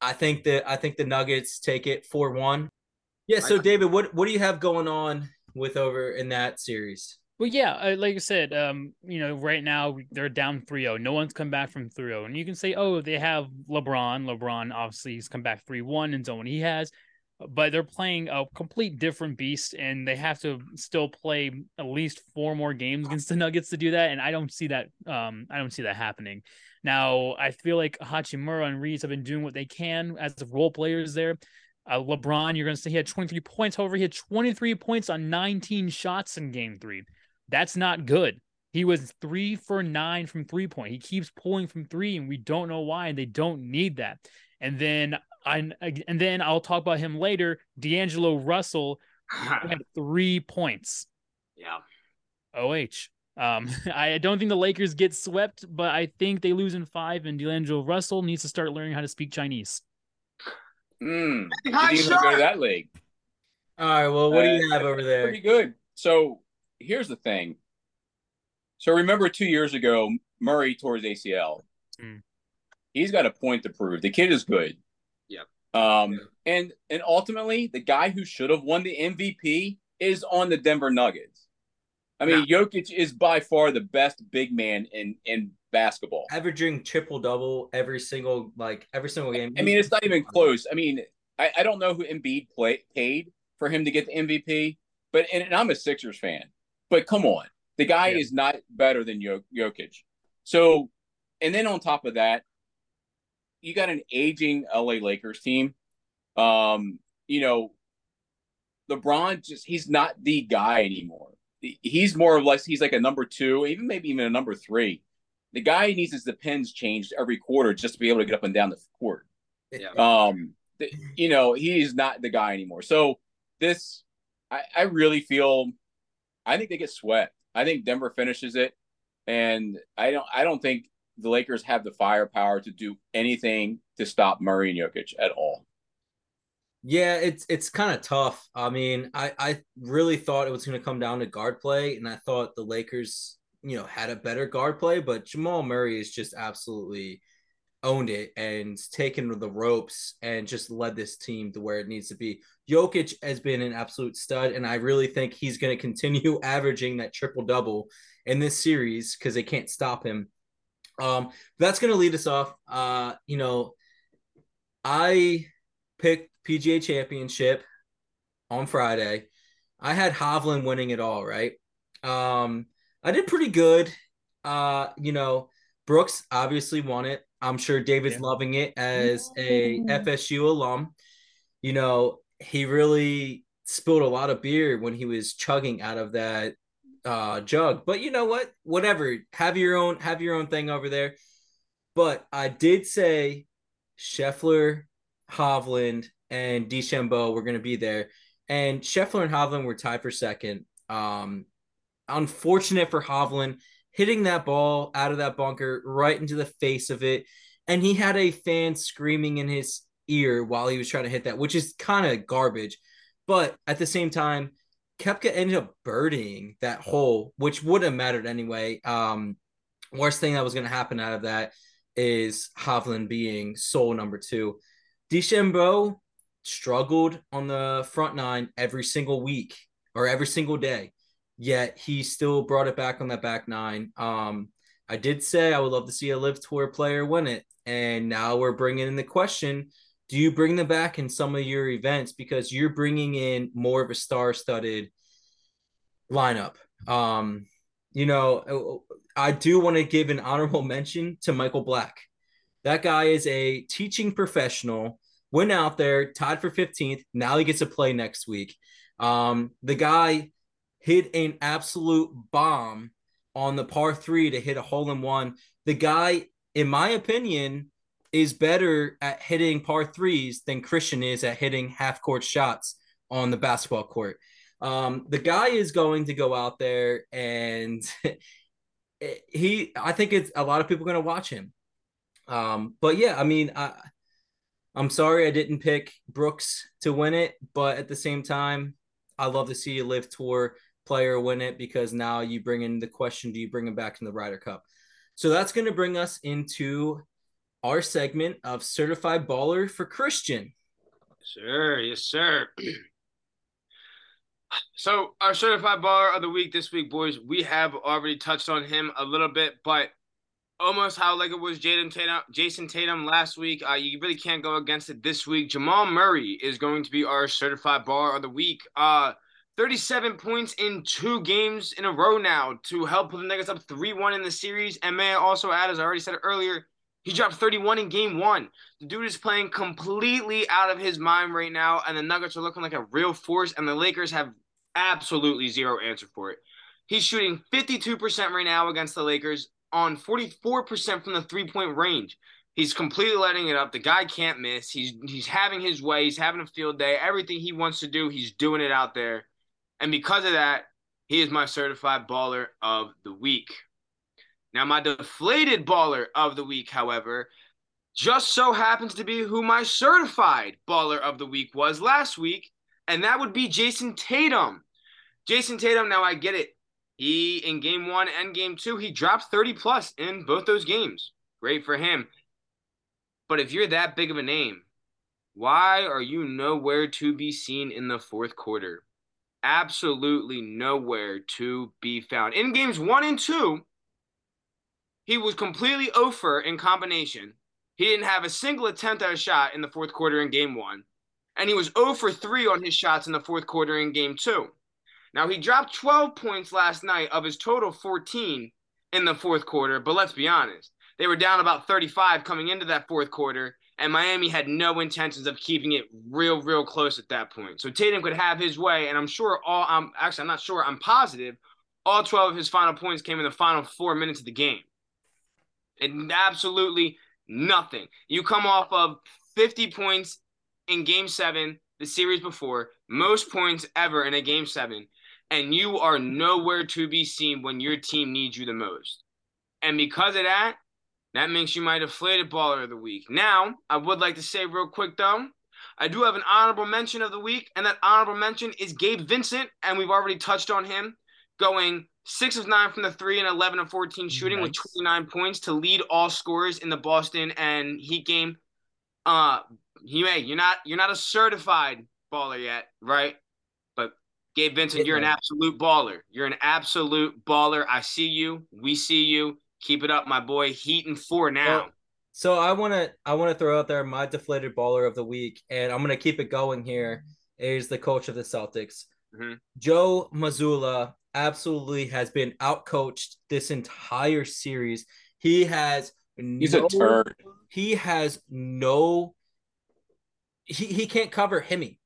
[SPEAKER 3] I think that I think the Nuggets take it 4-1. Yeah, so David, what what do you have going on with over in that series?
[SPEAKER 1] Well, yeah, uh, like I said, um, you know, right now they're down 3-0. No one's come back from 3-0. And you can say, oh, they have LeBron. LeBron obviously has come back 3-1 and so on. He has, but they're playing a complete different beast, and they have to still play at least four more games against the Nuggets to do that. And I don't see that. Um, I don't see that happening. Now, I feel like Hachimura and Reaves have been doing what they can as role players there. Uh, LeBron, you're going to say he had 23 points. However, he had 23 points on 19 shots in game three. That's not good. He was three for nine from three point. He keeps pulling from three, and we don't know why. And they don't need that. And then I and then I'll talk about him later. D'Angelo Russell had three points.
[SPEAKER 2] yeah.
[SPEAKER 1] OH. Um, I don't think the Lakers get swept, but I think they lose in five, and D'Angelo Russell needs to start learning how to speak Chinese.
[SPEAKER 4] Mm.
[SPEAKER 2] Hi,
[SPEAKER 4] Didn't even go to that league.
[SPEAKER 3] All right, well, what do
[SPEAKER 4] Uh,
[SPEAKER 3] you have over there?
[SPEAKER 4] Pretty good. So here's the thing. So remember two years ago, Murray tore his ACL.
[SPEAKER 1] Mm.
[SPEAKER 4] He's got a point to prove. The kid is good.
[SPEAKER 2] Yep.
[SPEAKER 4] Um,
[SPEAKER 2] Yeah.
[SPEAKER 4] and and ultimately, the guy who should have won the MVP is on the Denver Nuggets. I mean, Jokic is by far the best big man in in basketball.
[SPEAKER 3] Averaging triple double every single like every single game.
[SPEAKER 4] I mean, it's not even close. I mean, I, I don't know who Embiid play, paid for him to get the MVP, but and, and I'm a Sixers fan. But come on, the guy
[SPEAKER 3] Yeah.
[SPEAKER 4] is not better than Jok- Jokic. So, and then on top of that, you got an aging LA Lakers team. Um, you know, LeBron just he's not the guy anymore. He's more or less he's like a number two, even maybe even a number three. The guy needs his depends changed every quarter just to be able to get up and down the court.
[SPEAKER 2] Yeah.
[SPEAKER 4] Um, th- you know, he's not the guy anymore. So this, I, I really feel, I think they get swept. I think Denver finishes it, and I don't, I don't think the Lakers have the firepower to do anything to stop Murray and Jokic at all.
[SPEAKER 3] Yeah, it's it's kind of tough. I mean, I I really thought it was going to come down to guard play, and I thought the Lakers you know, had a better guard play, but Jamal Murray is just absolutely owned it and taken the ropes and just led this team to where it needs to be. Jokic has been an absolute stud, and I really think he's going to continue averaging that triple double in this series because they can't stop him. Um, that's going to lead us off. Uh, you know, I picked PGA Championship on Friday. I had Hovland winning it all, right? Um, I did pretty good. Uh, you know, Brooks obviously won it. I'm sure David's yeah. loving it as a FSU alum. You know, he really spilled a lot of beer when he was chugging out of that uh, jug. But you know what? Whatever. Have your own have your own thing over there. But I did say Scheffler, Hovland, and DeChambeau were going to be there, and Scheffler and Hovland were tied for second. Um, unfortunate for Hovland hitting that ball out of that bunker right into the face of it. And he had a fan screaming in his ear while he was trying to hit that, which is kind of garbage. But at the same time, Koepka ended up birdieing that hole, which would have mattered anyway. Um, worst thing that was going to happen out of that is Hovland being sole number two. DeChambeau struggled on the front nine every single week or every single day yet he still brought it back on that back nine. Um, I did say I would love to see a LIV tour player win it, and now we're bringing in the question: Do you bring them back in some of your events because you're bringing in more of a star-studded lineup? Um, you know, I do want to give an honorable mention to Michael Block. That guy is a teaching professional. Went out there, tied for 15th. Now he gets to play next week. Um, the guy hit an absolute bomb on the par three to hit a hole in one. The guy, in my opinion, is better at hitting par threes than Christian is at hitting half court shots on the basketball court. Um, the guy is going to go out there and he, I think it's a lot of people going to watch him. Um, but yeah, I mean, I, I'm sorry I didn't pick Brooks to win it, but at the same time, I love to see a LIV tour player win it because now you bring in the question do you bring him back in the Ryder Cup? So that's going to bring us into our segment of certified baller for Christian.
[SPEAKER 2] Sure, yes, sir. So our certified baller of the week this week, boys, we have already touched on him a little bit, but almost how like it was Jaden Tatum, Jayson Tatum last week. Uh, you really can't go against it this week. Jamal Murray is going to be our certified baller of the week. Uh, 37 points in two games in a row now to help put the Nuggets up 3 1 in the series. And may I also add, as I already said earlier, he dropped 31 in game one. The dude is playing completely out of his mind right now, and the Nuggets are looking like a real force, and the Lakers have absolutely zero answer for it. He's shooting 52% right now against the Lakers on 44% from the three point range. He's completely letting it up. The guy can't miss. He's he's having his way. He's having a field day. Everything he wants to do, he's doing it out there. And because of that, he is my certified baller of the week. Now, my deflated baller of the week, however, just so happens to be who my certified baller of the week was last week, and that would be Jayson Tatum. Jayson Tatum, now I get it. He, in game one and game two, he dropped 30 plus in both those games. Great for him. But if you're that big of a name, why are you nowhere to be seen in the fourth quarter? Absolutely nowhere to be found. In games one and two, he was completely over in combination. He didn't have a single attempt at a shot in the fourth quarter in game one. And he was 0 for 3 on his shots in the fourth quarter in game two. Now, he dropped 12 points last night of his total 14 in the fourth quarter, but let's be honest. They were down about 35 coming into that fourth quarter, and Miami had no intentions of keeping it real, real close at that point. So Tatum could have his way, and I'm sure all I'm actually I'm not sure, I'm positive all 12 of his final points came in the final four minutes of the game. And absolutely nothing. You come off of 50 points in game seven, the series before, most points ever in a game seven, and you are nowhere to be seen when your team needs you the most. And because of that, that makes you might my deflated baller of the week. Now, I would like to say real quick though, I do have an honorable mention of the week, and that honorable mention is Gabe Vincent, and we've already touched on him. going six of nine from the three and 11 of 14 shooting with 29 points to lead all scorers in the Boston and Heat game. Uh, he may you're not you're not a certified baller yet, right? But Gabe Vincent, you're an absolute baller. You're an absolute baller. I see you. We see you. Keep it up, my boy. Heat and four now.
[SPEAKER 3] Well, So I want to I want to throw out there my deflated baller of the week, and I'm going to keep it going. Here is the coach of the Celtics,
[SPEAKER 2] Mhm.
[SPEAKER 3] Joe Mazzulla. Absolutely has been outcoached this entire series. He has
[SPEAKER 4] He's
[SPEAKER 3] no,
[SPEAKER 4] a turd.
[SPEAKER 3] He has no. He, he can't cover Himmy.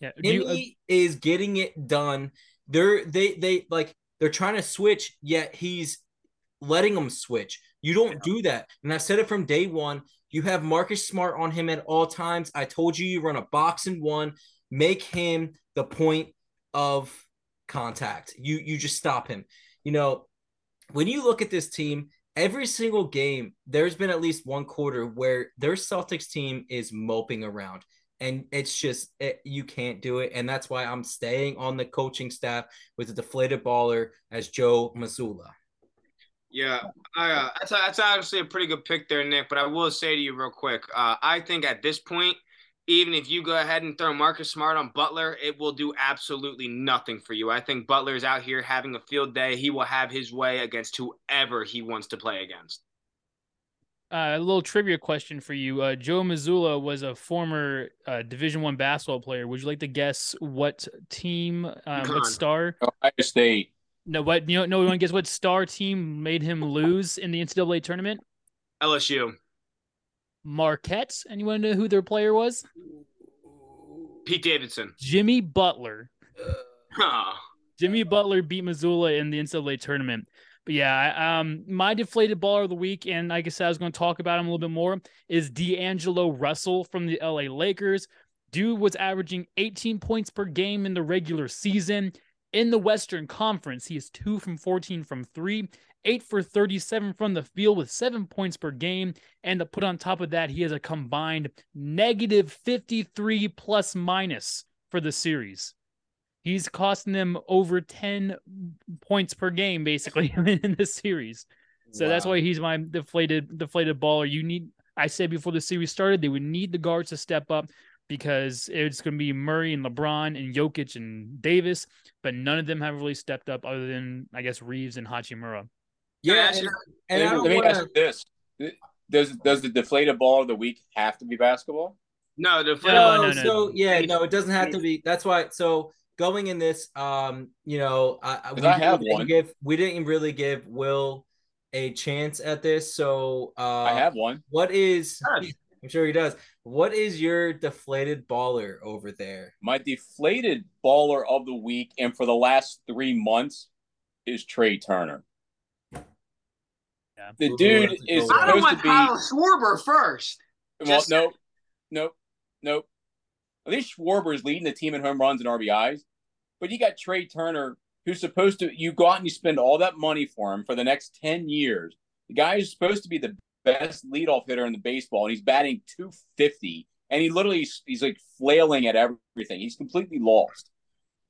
[SPEAKER 1] Yeah. Do you, uh,
[SPEAKER 3] Himmy is getting it done. They're they they like they're trying to switch, yet he's letting them switch. You don't do that. And I said it from day one. You have Marcus Smart on him at all times. I told you you run a box and one, make him the point of contact. You you just stop him. You know, when you look at this team, every single game, there's been at least one quarter where their Celtics team is moping around. And it's just it, you can't do it, and that's why I'm staying on the coaching staff with the deflated baller as Joe Mazzulla.
[SPEAKER 2] Yeah, I, uh, that's that's obviously a pretty good pick there, Nick. But I will say to you real quick, uh, I think at this point, even if you go ahead and throw Marcus Smart on Butler, it will do absolutely nothing for you. I think Butler is out here having a field day. He will have his way against whoever he wants to play against.
[SPEAKER 1] Uh, a little trivia question for you. Uh, Joe Mazzulla was a former uh, Division One basketball player. Would you like to guess what team, um, what
[SPEAKER 2] UConn.
[SPEAKER 1] star?
[SPEAKER 4] Ohio State.
[SPEAKER 1] No, what you know? No, to guess what star team made him lose in the NCAA tournament?
[SPEAKER 2] LSU,
[SPEAKER 1] Marquette. Anyone know who their player was?
[SPEAKER 2] Pete Davidson.
[SPEAKER 1] Jimmy Butler.
[SPEAKER 2] Huh.
[SPEAKER 1] Jimmy Butler beat Mazzulla in the NCAA tournament. But yeah, um, my deflated baller of the week, and like I said, I was going to talk about him a little bit more, is D'Angelo Russell from the LA Lakers. Dude was averaging 18 points per game in the regular season. In the Western Conference, he is two from 14 from three, eight for 37 from the field with seven points per game. And to put on top of that, he has a combined negative 53 plus minus for the series. He's costing them over 10 points per game, basically, in this series. So that's why he's my deflated deflated baller. You need I said before the series started, they would need the guards to step up because it's going to be Murray and LeBron and Jokic and Davis, but none of them have really stepped up other than I guess Reaves and Hachimura.
[SPEAKER 3] Yeah,
[SPEAKER 2] Can
[SPEAKER 3] and, and
[SPEAKER 4] Let me
[SPEAKER 3] want
[SPEAKER 4] ask you this: Does does the deflated ball of the week have to be basketball?
[SPEAKER 2] No, the
[SPEAKER 1] No,
[SPEAKER 3] No,
[SPEAKER 1] no, no.
[SPEAKER 3] so yeah, no, it doesn't have to be. That's why. So going in this, um, you know, I, I, we
[SPEAKER 4] I have
[SPEAKER 3] didn't
[SPEAKER 4] one.
[SPEAKER 3] give we didn't really give Will a chance at this. So uh,
[SPEAKER 4] I have one.
[SPEAKER 3] What is? I'm sure he does. What is your deflated baller over there?
[SPEAKER 4] My deflated baller of the week, and for the last three months, is Trea Turner.
[SPEAKER 1] Yeah.
[SPEAKER 4] The
[SPEAKER 3] Ooh,
[SPEAKER 4] dude is
[SPEAKER 3] good.
[SPEAKER 2] I don't
[SPEAKER 4] supposed
[SPEAKER 2] want
[SPEAKER 4] to be.
[SPEAKER 2] Kyle Schwarber first.
[SPEAKER 4] Well,
[SPEAKER 2] Just-
[SPEAKER 4] nope, nope, nope. I think Schwarber is leading the team in home runs and RBIs, but you got Trea Turner, who's supposed to. You go out and you spend all that money for him for the next ten years. The guy is supposed to be the best leadoff hitter in the baseball, and he's batting two fifty, and he literally he's like flailing at everything. He's completely lost.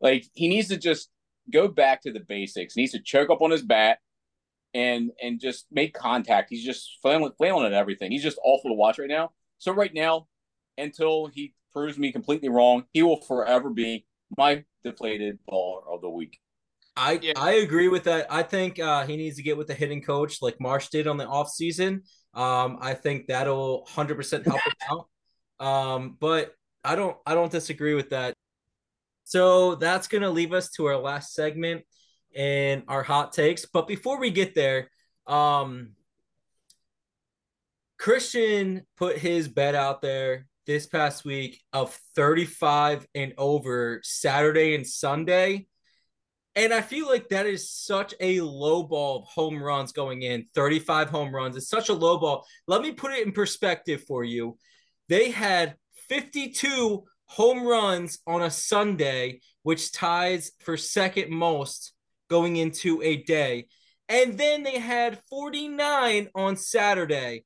[SPEAKER 4] Like he needs to just go back to the basics. He needs to choke up on his bat and and just make contact. He's just flailing, flailing at everything. He's just awful to watch right now. So right now, until he proves me completely wrong, he will forever be my deflated baller of the week.
[SPEAKER 3] I
[SPEAKER 2] Yeah.
[SPEAKER 3] I agree with that. I think uh, he needs to get with the hitting coach like Marsh did on the offseason. Um, I think that'll 100% help him out. Um, but I don't I don't disagree with that. So that's going to leave us to our last segment and our hot takes. But before we get there, um Christian put his bet out there this past week of 35 and over Saturday and Sunday. And I feel like that is such a low ball of home runs going in 35 home runs. It's such a low ball. Let me put it in perspective for you. They had 52 home runs on a Sunday, which ties for second most going into a day. And then they had 49 on Saturday.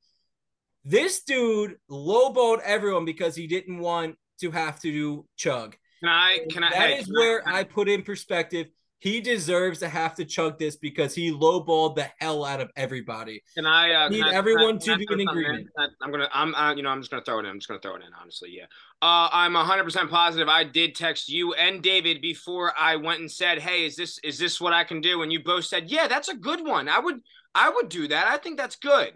[SPEAKER 3] This dude lowballed everyone because he didn't want to have to do chug.
[SPEAKER 2] Can I? Can I?
[SPEAKER 3] That
[SPEAKER 2] hey,
[SPEAKER 3] is
[SPEAKER 2] can I-
[SPEAKER 3] where I put in perspective. He deserves to have to chug this because he lowballed the hell out of everybody.
[SPEAKER 2] Can I uh,
[SPEAKER 3] Need
[SPEAKER 2] can
[SPEAKER 3] everyone
[SPEAKER 2] I-
[SPEAKER 3] to
[SPEAKER 2] I
[SPEAKER 3] be in
[SPEAKER 2] throw something
[SPEAKER 3] agreement.
[SPEAKER 2] I- I'm gonna I'm uh, you know I'm just gonna throw it in. I'm just gonna throw it in. Honestly, yeah. Uh, I'm 100 percent positive. I did text you and David before I went and said, "Hey, is this is this what I can do?" And you both said, "Yeah, that's a good one. I would I would do that. I think that's good."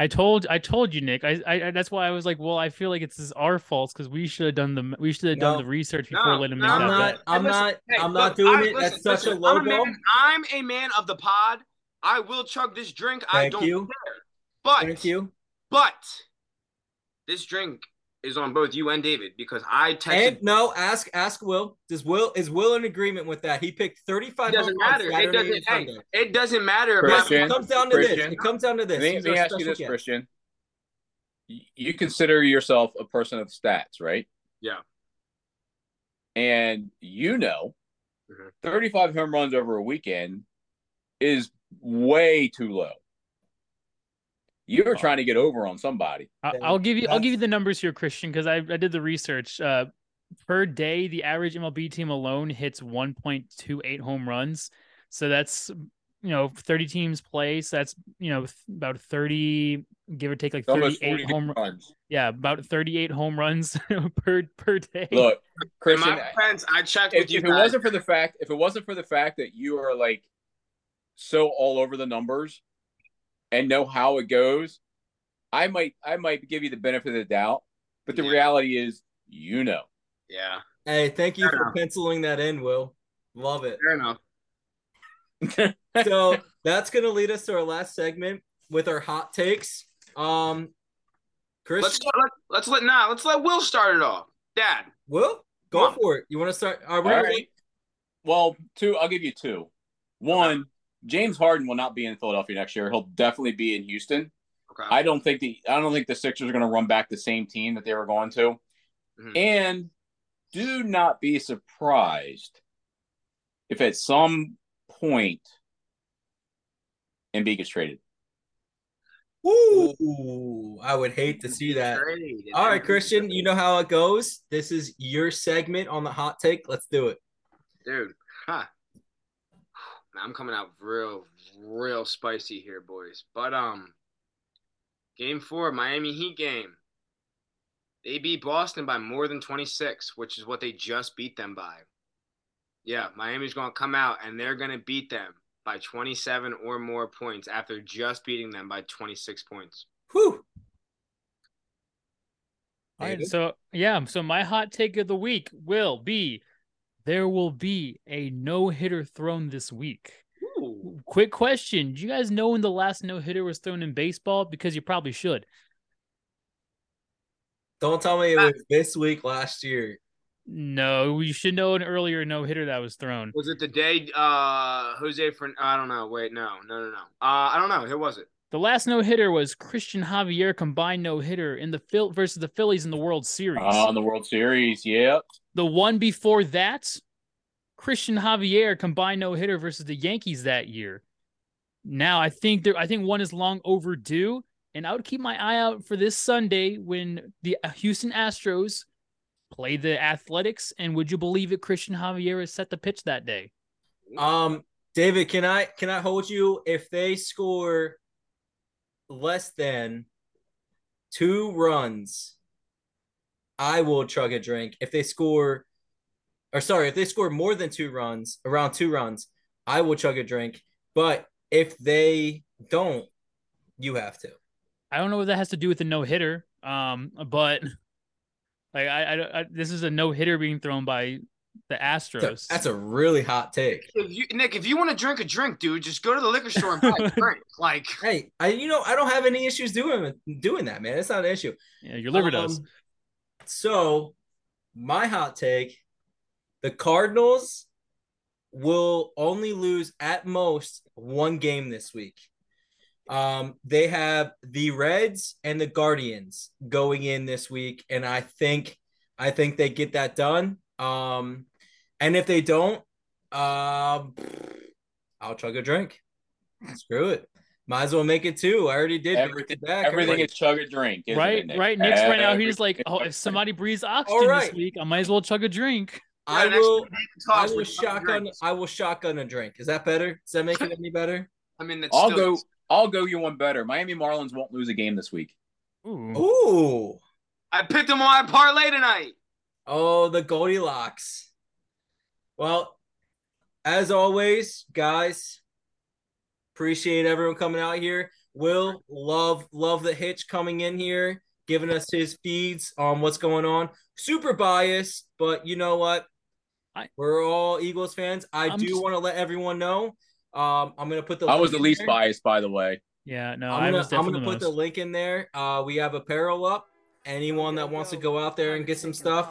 [SPEAKER 1] I told I told you, Nick. I, I that's why I was like, well, I feel like it's this our fault because we should have done the we should have
[SPEAKER 3] No.
[SPEAKER 1] done the research before
[SPEAKER 2] No,
[SPEAKER 1] letting him
[SPEAKER 2] no,
[SPEAKER 1] make
[SPEAKER 3] I'm
[SPEAKER 1] that
[SPEAKER 3] not.
[SPEAKER 1] bet.
[SPEAKER 3] I'm
[SPEAKER 2] Listen,
[SPEAKER 3] not.
[SPEAKER 2] hey,
[SPEAKER 3] I'm
[SPEAKER 2] look,
[SPEAKER 3] not doing
[SPEAKER 2] I-
[SPEAKER 3] it.
[SPEAKER 2] listen,
[SPEAKER 3] That's such a
[SPEAKER 2] listen,
[SPEAKER 3] low
[SPEAKER 2] I'm a,
[SPEAKER 3] blow.
[SPEAKER 2] man, I'm a man of the pod. I will chug this drink. I don't
[SPEAKER 3] you.
[SPEAKER 2] care. But
[SPEAKER 3] Thank you.
[SPEAKER 2] but this drink is on both you and David because I texted.
[SPEAKER 3] And no, ask ask Will. Does Will is Will in agreement with that? He picked 35
[SPEAKER 2] it doesn't
[SPEAKER 3] home runs
[SPEAKER 2] matter. It doesn't.
[SPEAKER 3] and
[SPEAKER 2] Hey, it doesn't matter. About
[SPEAKER 4] Christian,
[SPEAKER 3] it comes down to this. It comes down to this.
[SPEAKER 4] Let me,
[SPEAKER 3] He's
[SPEAKER 4] let me
[SPEAKER 3] our
[SPEAKER 4] ask you this,
[SPEAKER 3] guest.
[SPEAKER 4] Christian. You consider yourself a person of stats, right?
[SPEAKER 2] Yeah.
[SPEAKER 4] And you know,
[SPEAKER 2] Mhm.
[SPEAKER 4] 35 home runs over a weekend is way too low. You were trying to get over on somebody.
[SPEAKER 1] I,
[SPEAKER 3] Then
[SPEAKER 1] I'll give you I'll give you the numbers here, Christian, because I I did the research. Uh, per day, the average MLB team alone hits 1.28 home runs. So that's you know 30 teams play. So that's you know about 30, give or take like 38 home.
[SPEAKER 4] runs.
[SPEAKER 1] Yeah, about 38 home runs per per day.
[SPEAKER 4] Look,
[SPEAKER 2] In
[SPEAKER 4] Christian,
[SPEAKER 2] my defense, I checked
[SPEAKER 4] if,
[SPEAKER 2] with you
[SPEAKER 4] if it wasn't for the fact if it wasn't for the fact that you are like so all over the numbers and know how it goes i might i might give you the benefit of the doubt but the
[SPEAKER 2] Yeah.
[SPEAKER 4] reality is you know
[SPEAKER 2] yeah,
[SPEAKER 3] Hey, thank you
[SPEAKER 2] Fair
[SPEAKER 3] for
[SPEAKER 2] enough.
[SPEAKER 3] penciling that in, Will. Love it.
[SPEAKER 2] fair enough.
[SPEAKER 3] so that's gonna lead us to our last segment with our hot takes. Um, Chris,
[SPEAKER 2] Let's let, let's let nah. Let's let Will start it off. Dad,
[SPEAKER 3] Will go
[SPEAKER 2] Come
[SPEAKER 3] for it. You want to start? Are we
[SPEAKER 4] all right well two i'll give you two one james harden will not be in philadelphia next year he'll definitely be in houston
[SPEAKER 2] okay.
[SPEAKER 4] I don't think the I don't think the Sixers are going to run back the same team that they were going to.
[SPEAKER 2] Mhm.
[SPEAKER 4] And do not be surprised if at some point Embiid gets traded.
[SPEAKER 3] Ooh, I would hate to see that. All right, Christian, you know how it goes. This is your segment on the hot take. Let's do it.
[SPEAKER 2] dude. Huh. Man, I'm coming out real, real spicy here, boys. But um, game four, Miami Heat game. They beat Boston by more than 26, which is what they just beat them by. Yeah, Miami's going to come out and they're going to beat them by 27 or more points after just beating them by 26 points.
[SPEAKER 3] Whew.
[SPEAKER 1] All right, so yeah, so my hot take of the week will be there will be a no hitter thrown this week.
[SPEAKER 2] Ooh.
[SPEAKER 1] Quick question: Do you guys know when the last no hitter was thrown in baseball? Because you probably should.
[SPEAKER 3] Don't tell me it was this week last year.
[SPEAKER 1] No, you should know an earlier no hitter that was thrown.
[SPEAKER 2] Was it the day uh Jose Fern I don't know. Wait, no, no, no, no. Uh I don't know. Who was it?
[SPEAKER 1] The last no hitter was Cristian Javier combined no hitter in the Phil versus the Phillies in the World Series.
[SPEAKER 4] Oh, in the World Series, yep.
[SPEAKER 1] The one before that, Cristian Javier combined no hitter versus the Yankees that year. Now I think there, I think one is long overdue, and I would keep my eye out for this Sunday when the Houston Astros play the Athletics. And would you believe it, Cristian Javier is set to pitch that day?
[SPEAKER 3] Um, David, can I can I hold you if they score less than two runs? I will chug a drink. If they score, or sorry, if they score more than two runs, around two runs, I will chug a drink. But if they don't, you have to.
[SPEAKER 1] I don't know what that has to do with the no hitter. Um, but like I, I, I this is a no hitter being thrown by the Astros.
[SPEAKER 3] That's a really hot take.
[SPEAKER 2] If you, Nick, if you want to drink a drink, dude, just go to the liquor store and buy a drink. Like,
[SPEAKER 3] Hey, I you know I don't have any issues doing doing that, man. It's not an issue.
[SPEAKER 1] yeah, your liver does.
[SPEAKER 3] So, my hot take the Cardinals will only lose at most one game this week. Um, they have the Reds and the Guardians going in this week, and I think I think they get that done. Um, and if they don't, um, I'll chug a drink. Screw it. Might as well make it two. I already did.
[SPEAKER 4] Everything,
[SPEAKER 3] back-to-back.
[SPEAKER 4] everything
[SPEAKER 3] Already-
[SPEAKER 4] is chug a drink, isn't
[SPEAKER 1] right,
[SPEAKER 4] it, Nick?
[SPEAKER 1] right. Nick's right now. He's like, oh, if somebody breathes oxygen
[SPEAKER 3] right.
[SPEAKER 1] this week, I might as well chug a drink.
[SPEAKER 3] I will. I will shotgun. I will shotgun a drink. Is that better? Does that make it any better?
[SPEAKER 2] I mean, that's
[SPEAKER 4] I'll
[SPEAKER 2] still,
[SPEAKER 4] go. I'll go you one better. Miami Marlins won't lose a game this week.
[SPEAKER 1] Ooh.
[SPEAKER 3] Ooh.
[SPEAKER 2] I picked them on my parlay tonight.
[SPEAKER 3] Oh, the Goldilocks. Well, as always, guys, appreciate everyone coming out here. Will love love the hitch coming in here, giving us his feeds on what's going on. Super biased, but you know what?
[SPEAKER 1] I-
[SPEAKER 3] We're all Eagles fans. I
[SPEAKER 1] I'm
[SPEAKER 3] do
[SPEAKER 1] just-
[SPEAKER 3] want to let everyone know. Um, I'm gonna put the.
[SPEAKER 4] I
[SPEAKER 3] link
[SPEAKER 4] was the
[SPEAKER 3] in
[SPEAKER 4] least
[SPEAKER 3] there.
[SPEAKER 4] biased, by the way.
[SPEAKER 1] Yeah, no,
[SPEAKER 3] I'm gonna,
[SPEAKER 1] was
[SPEAKER 3] I'm gonna
[SPEAKER 1] the
[SPEAKER 3] put the link in there. Uh, we have apparel up. Anyone that wants to go out there and get some stuff,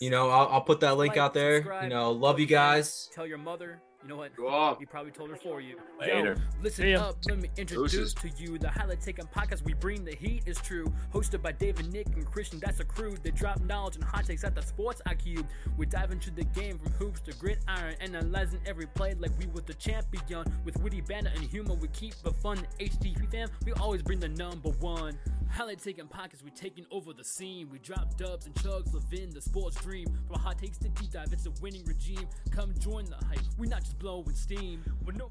[SPEAKER 3] you know, I'll, I'll put that link out there. You know, love you guys.
[SPEAKER 5] Tell your mother. You know what?
[SPEAKER 2] Go off.
[SPEAKER 5] You probably told her for you.
[SPEAKER 4] Later.
[SPEAKER 5] Yo, listen
[SPEAKER 1] See
[SPEAKER 5] up. Let me introduce
[SPEAKER 2] Deuces.
[SPEAKER 5] to you the Highly Taken podcast. We bring the heat is true. Hosted by David, Nick, and Christian. That's a crew. They drop knowledge and hot takes at the sports IQ. We dive into the game from hoops to gridiron, analyzing every play like we was the champion. With witty banter and humor, we keep the fun. HTP fam, we always bring the number one. Highly Taken podcast, we taking over the scene. We drop dubs and chugs, living the sports dream. From hot takes to deep dive, it's a winning regime. Come join the hype. We not just blowing steam. We're no